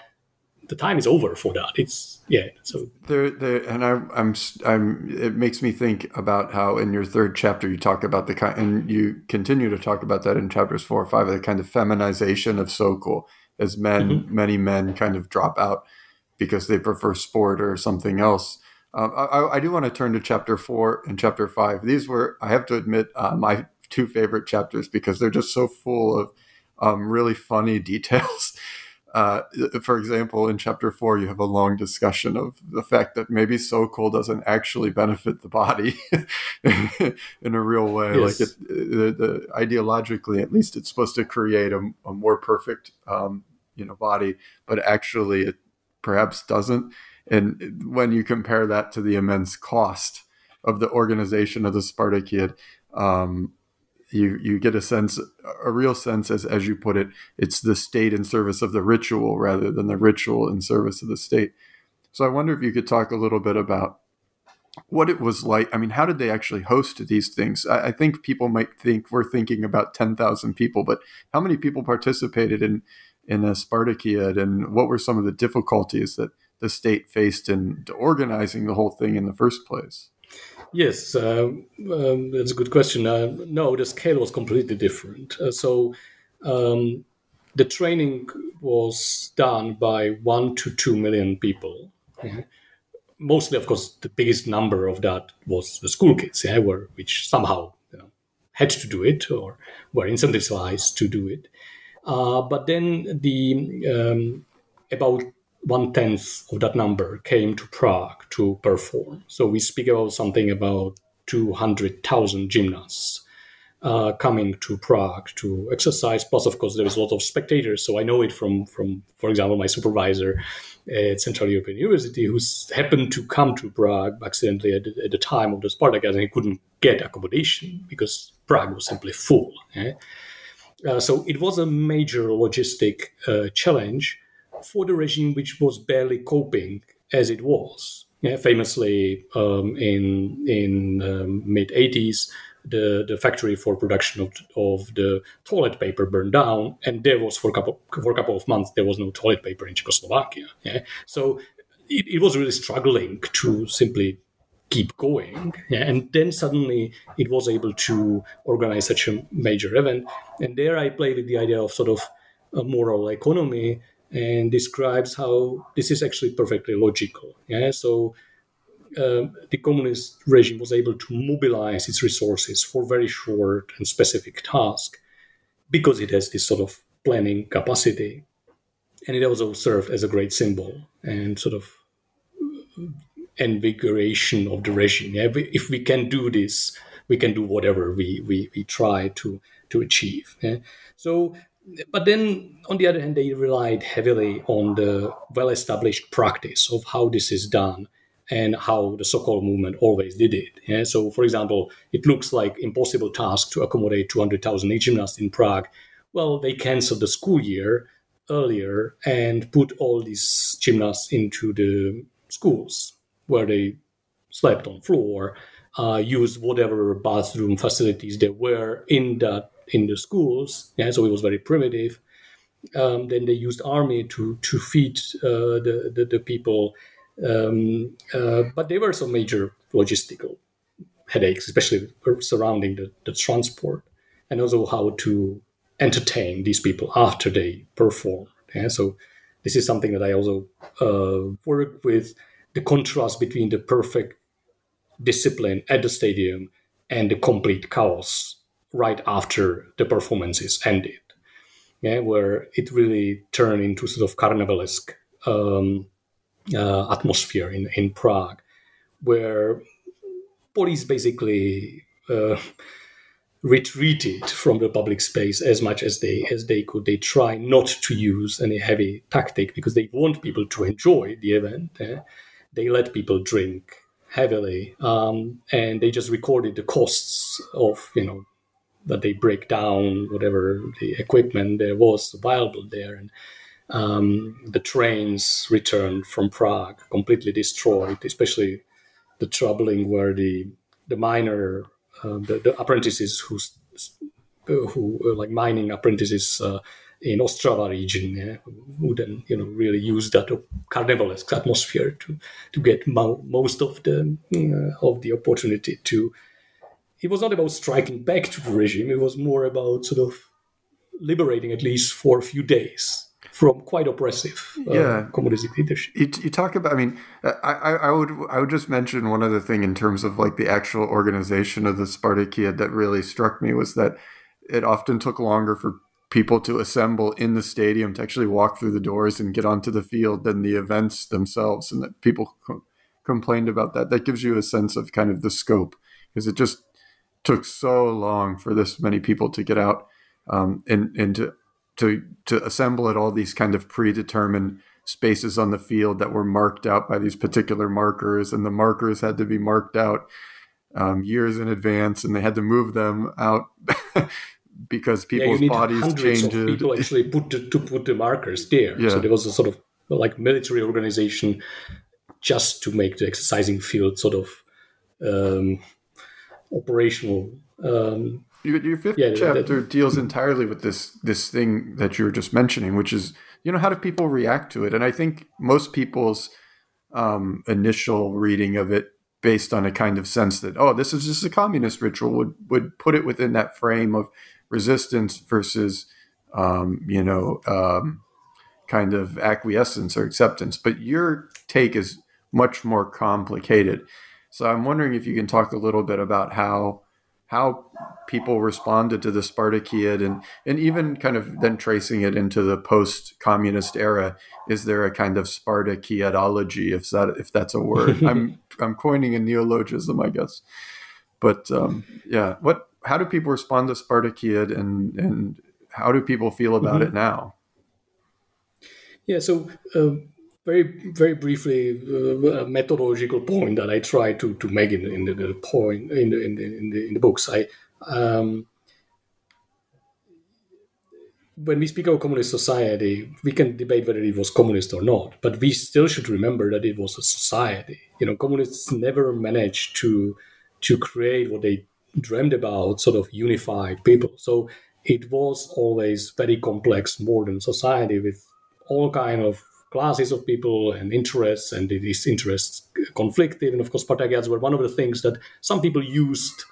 the time is over for that. It's yeah. So there, there, and I, I'm, I'm. It makes me think about how in your third chapter you talk about the kind, and you continue to talk about that in chapters four or five, the kind of feminization of Sokol as men, mm-hmm. many men kind of drop out because they prefer sport or something else. Um, I, I, do want to turn to chapter four and chapter five. These were, I have to admit, uh, my two favorite chapters because they're just so full of um, really funny *laughs* details. Uh, for example, in chapter four, you have a long discussion of the fact that maybe Sokol doesn't actually benefit the body *laughs* in a real way. Yes. Like, it, the, the, ideologically, at least, it's supposed to create a, a more perfect, um, you know, body, but actually, it perhaps doesn't. And when you compare that to the immense cost of the organization of the Spartakiad, um, you you get a sense a real sense as as you put it it's the state in service of the ritual rather than the ritual in service of the state. So i wonder if you could talk a little bit about what it was like. I mean how did they actually host these things? I, I think people might think we're thinking about 10,000 people but how many people participated in in a spartakiad and what were some of the difficulties that the state faced in organizing the whole thing in the first place Yes, uh, um, that's a good question. Uh, no, the scale was completely different. Uh, so um, the training was done by one to two million people. Yeah. Mostly, of course, the biggest number of that was the school kids, yeah, were, which somehow you know, had to do it or were incentivized to do it. Uh, but then the um, about one tenth of that number came to Prague to perform. So we speak about something about 200,000 gymnasts uh, coming to Prague to exercise. Plus, of course, there is a lot of spectators. So I know it from, from for example, my supervisor at Central European University, who's happened to come to Prague accidentally at the, at the time of the Spartak, and he couldn't get accommodation because Prague was simply full. Eh? Uh, so it was a major logistic uh, challenge for the regime which was barely coping as it was. Yeah, famously, um, in in um, mid '80s, the, the factory for production of, of the toilet paper burned down, and there was for a couple for a couple of months there was no toilet paper in Czechoslovakia. Yeah? so it, it was really struggling to simply keep going. Yeah? And then suddenly it was able to organize such a major event. And there I played with the idea of sort of a moral economy and describes how this is actually perfectly logical. Yeah, so um, the communist regime was able to mobilize its resources for very short and specific tasks because it has this sort of planning capacity, and it also served as a great symbol and sort of invigoration of the regime. Yeah, if we can do this, we can do whatever we we, we try to to achieve. Yeah? So but then on the other hand they relied heavily on the well established practice of how this is done and how the Sokol movement always did it. Yeah? So, for example, it looks like impossible task to accommodate 200,000 gymnasts in Prague. Well, they canceled the school year earlier and put all these gymnasts into the schools where they slept on floor, uh, used whatever bathroom facilities there were in that in the schools. Yeah, so it was very primitive. Um, then they used army to to feed uh, the, the, the people, um, uh, but there were some major logistical headaches, especially surrounding the, the transport and also how to entertain these people after they perform. Yeah, so this is something that I also uh, work with the contrast between the perfect discipline at the stadium and the complete chaos right after the performances ended. yeah, where it really turned into sort of carnivalesque um, uh, atmosphere in, in Prague, where police basically uh, *laughs* retreated from the public space as much as they as they could. They try not to use any heavy tactic because they want people to enjoy the event. They let people drink heavily, um, and they just recorded the costs of you know that they break down whatever the equipment there was available there and. Um, the trains returned from Prague completely destroyed, especially the troubling were the the miner um, the, the, apprentices who who uh, like mining apprentices uh, in Ostrava region yeah, who then you know really use that carnivalesque atmosphere to to get mo- most of the uh, of the opportunity to. It was not about striking back to the regime. It was more about sort of liberating at least for a few days from quite oppressive uh, yeah. communist leadership. You, you, talk about, I mean, I, I would I would just mention one other thing in terms of like the actual organization of the Spartakiad that really struck me was that it often took longer for people to assemble in the stadium to actually walk through the doors and get onto the field than the events themselves, and that people co- complained about that. That gives you a sense of kind of the scope because it just took so long for this many people to get out um, and and to to to assemble at all these kind of predetermined spaces on the field that were marked out by these particular markers, and the markers had to be marked out um, years in advance, and they had to move them out *laughs* because people's yeah, bodies changed. people actually put the, to put the markers there. Yeah. So there was a sort of like military organization just to make the exercising field sort of um, operational. Um, your, your fifth yeah, chapter that, deals entirely with this this thing that you were just mentioning, which is you know how do people react to it? And I think most people's um, initial reading of it, based on a kind of sense that oh, this is just a communist ritual, would would put it within that frame of resistance versus um, you know um, kind of acquiescence or acceptance. But your take is much more complicated. So I'm wondering if you can talk a little bit about how how people responded to the Spartakiad and and even kind of then tracing it into the post-communist era. Is there a kind of Spartakiadology, if that if that's a word? *laughs* I'm I'm coining a neologism, I guess. But um, yeah, what how do people respond to Spartakiad and and how do people feel about mm-hmm. it now? Yeah, so uh, very very briefly uh, a methodological point that I try to to make in, in the, the, point in the, in the, in the in the books. I um, when we speak of communist society, we can debate whether it was communist or not, but we still should remember that it was a society. You know, communists never managed to to create what they dreamed about, sort of unified people. So it was always very complex modern society with all kind of classes of people and interests, and these interests conflicted. And of course, Spartakiads were one of the things that some people used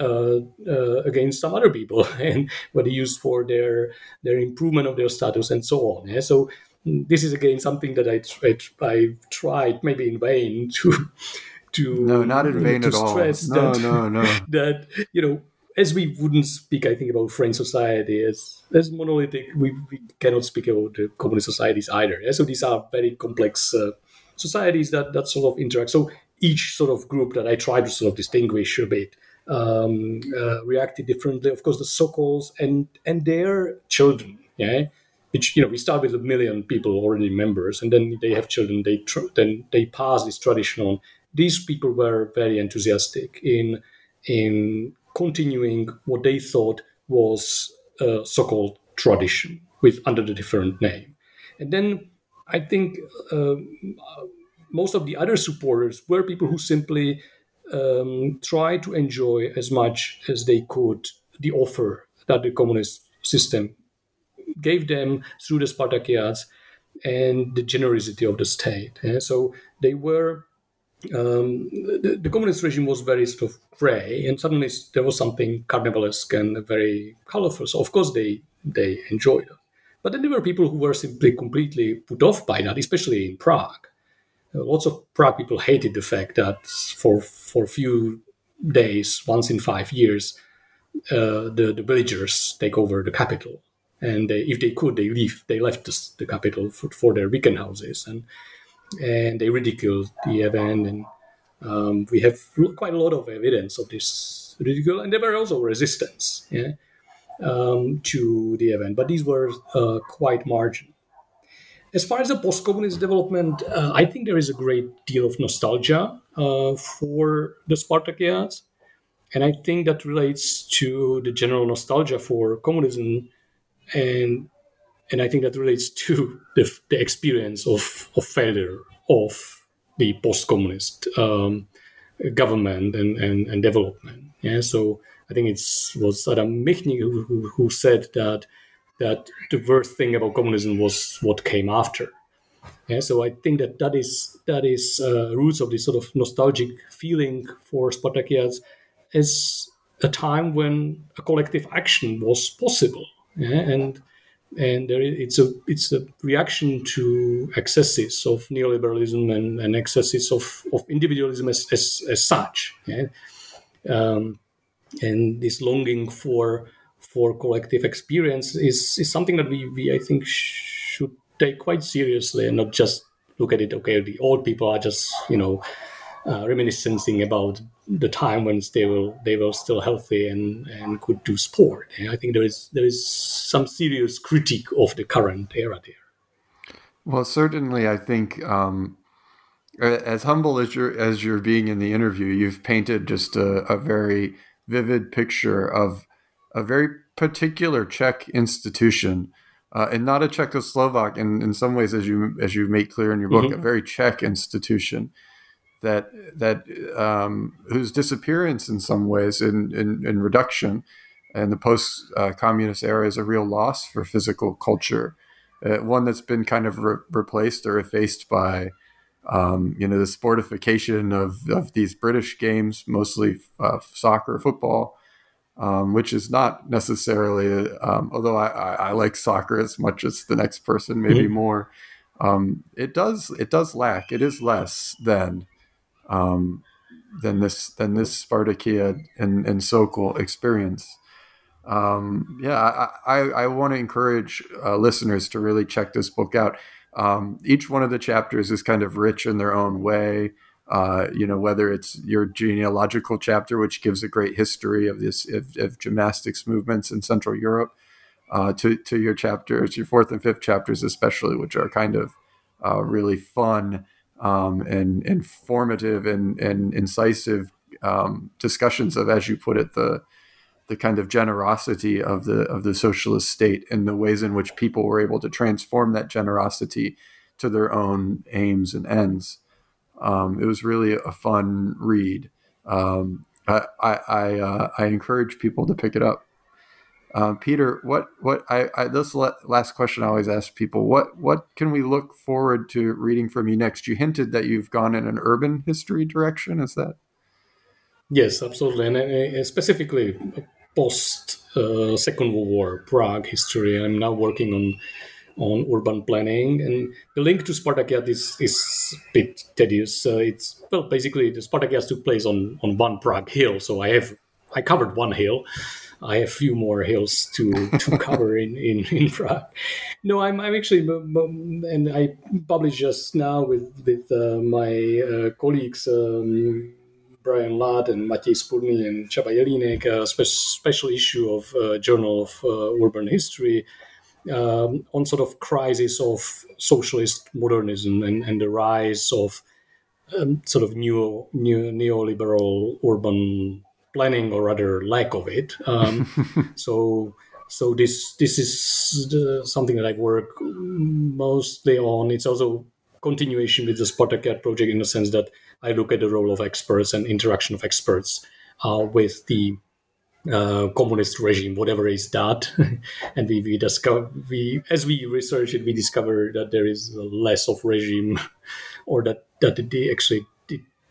uh, uh, against some other people, *laughs* and were used for their their improvement of their status and so on. Yeah? So this is again something that I, I, I tried maybe in vain *laughs* to to no not in vain at all no that, no no *laughs* that you know as we wouldn't speak, I think, about French society as as monolithic, we, we cannot speak about the communist societies either. Yeah? So these are very complex uh, societies that that sort of interact. So each sort of group that I try to sort of distinguish a bit um, uh, reacted differently. Of course, the Sokols and and their children, yeah. Which you know, we start with a million people already members, and then they have children. They tr- then they pass this tradition on. These people were very enthusiastic in in continuing what they thought was a Sokol tradition with under the different name. And then I think uh, most of the other supporters were people who simply um, tried to enjoy as much as they could the offer that the communist system gave them through the Spartakiads and the generosity of the state. Yeah? So they were um, the, the, communist regime was very sort of gray, and suddenly there was something carnivalesque and very colorful. So of course they they enjoyed it. But then there were people who were simply completely put off by that, especially in Prague. Uh, lots of Prague people hated the fact that for for a few days, once in five years, uh, the the villagers take over the capital, and they, if they could, they leave. They left the, the capital for, for, their weekend houses, and and they ridiculed the event. And um, we have quite a lot of evidence of this ridicule, and there were also resistance yeah, um, to the event, but these were uh, quite marginal. As far as the post-communist development, uh, I think there is a great deal of nostalgia uh, for the Spartakiads, and I think that relates to the general nostalgia for communism and and I think that relates to the, the experience of, of failure of the post-communist um, government and, and, and development. Yeah, so I think it was Adam Michnik who, who, who, said that that the worst thing about communism was what came after. Yeah, so I think that that is that is uh, roots of this sort of nostalgic feeling for Spartakiads as a time when a collective action was possible yeah? and and there, it's a it's a reaction to excesses of neoliberalism and, and excesses of, of individualism as, as, as such yeah? um, and this longing for for collective experience is, is something that we, we I think should take quite seriously and not just look at it okay the old people are just you know uh, reminiscing about the time when they were they were still healthy and, and could do sport. And I think there is there is some serious critique of the current era there. Well, certainly, I think um, as humble as you're as you're being in the interview, you've painted just a, a very vivid picture of a very particular Czech institution. Uh, and not a Czechoslovak, in, in some ways, as you as you make clear in your book, mm-hmm. a very Czech institution that that um, whose disappearance in some ways in, in, in reduction and the post uh, communist era is a real loss for physical culture, uh, one that's been kind of re- replaced or effaced by um, you know the sportification of, of these British games, mostly uh, soccer, football. Um, which is not necessarily, um, although I, I, I, like soccer as much as the next person, maybe mm-hmm. more. Um, it does it does lack. It is less than um, than this than this Spartakiad and, and Sokol experience. Um, yeah, I, I, I want to encourage uh, listeners to really check this book out. Um, each one of the chapters is kind of rich in their own way. Uh, you know, whether it's your genealogical chapter, which gives a great history of this of, of gymnastics movements in Central Europe, uh, to to your chapters, your fourth and fifth chapters, especially, which are kind of uh, really fun um, and informative and, and incisive um, discussions of, as you put it, the the kind of generosity of the of the socialist state and the ways in which people were able to transform that generosity to their own aims and ends. Um, it was really a fun read. Um, I I, uh, I encourage people to pick it up. Uh, Peter, what what I, I this last question I always ask people what what can we look forward to reading from you next? You hinted that you've gone in an urban history direction. Is that? Yes, absolutely, and specifically post uh, Second World War Prague history. I'm now working on on urban planning, and the link to Spartakiad is is a bit tedious. Uh, it's well, basically the Spartakiad took place on on one Prague hill, so I have I covered one hill I have a few more hills to, to *laughs* cover in, in, in Prague. No, I'm, I'm actually, and I published just now with, with uh, my uh, colleagues, um, Brian Ladd and Matěj Spurný and Csaba Jelínek, a spe- special issue of uh, Journal of uh, Urban History um, on sort of crisis of socialist modernism and, and the rise of um, sort of new, new neoliberal urban planning or rather lack of it. Um, *laughs* so so this this is something that I work mostly on. It's also continuation with the Spartakiad project in the sense that I look at the role of experts and interaction of experts uh, with the uh, communist regime, whatever is that, *laughs* and we, we discover we as we research it, we discover that there is less of regime, *laughs* or that that it actually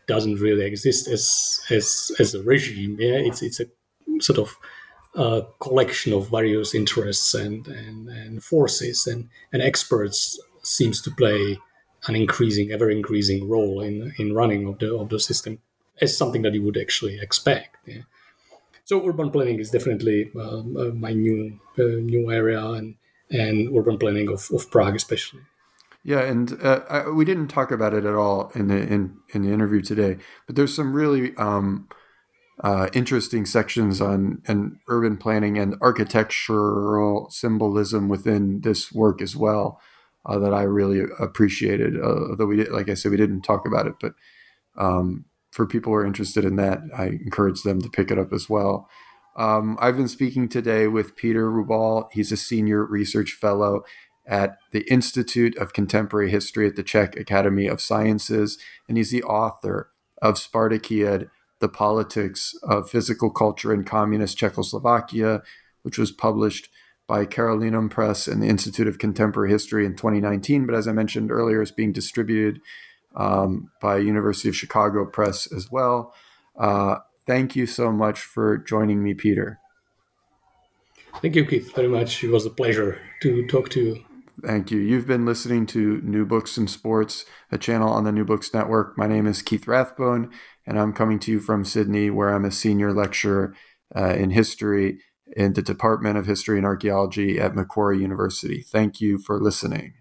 doesn't really exist as as as a regime. Yeah, it's it's a sort of uh, collection of various interests and, and, and forces and, and experts seems to play an increasing, ever increasing role in in running of the of the system as something that you would actually expect. Yeah. so urban planning is definitely uh, my new uh, new area and and urban planning of, of Prague especially. Yeah, and uh, I, we didn't talk about it at all in the in, in the interview today, but there's some really um, uh, interesting sections on and urban planning and architectural symbolism within this work as well uh, that I really appreciated. Uh, although we did, like I said, we didn't talk about it, but um, for people who are interested in that, I encourage them to pick it up as well. Um, I've been speaking today with Peter Roubal. He's a senior research fellow at the Institute of Contemporary History at the Czech Academy of Sciences, and he's the author of Spartakiad, The Politics of Physical Culture in Communist Czechoslovakia, which was published by Carolinum Press and the Institute of Contemporary History in 2019. But as I mentioned earlier, it's being distributed um, by University of Chicago Press as well. Uh, thank you so much for joining me, Peter. Thank you, Keith, very much. It was a pleasure to talk to you. Thank you. You've been listening to New Books in Sports, a channel on the New Books Network. My name is Keith Rathbone, and I'm coming to you from Sydney, where I'm a senior lecturer uh, in history in the Department of History and Archaeology at Macquarie University. Thank you for listening.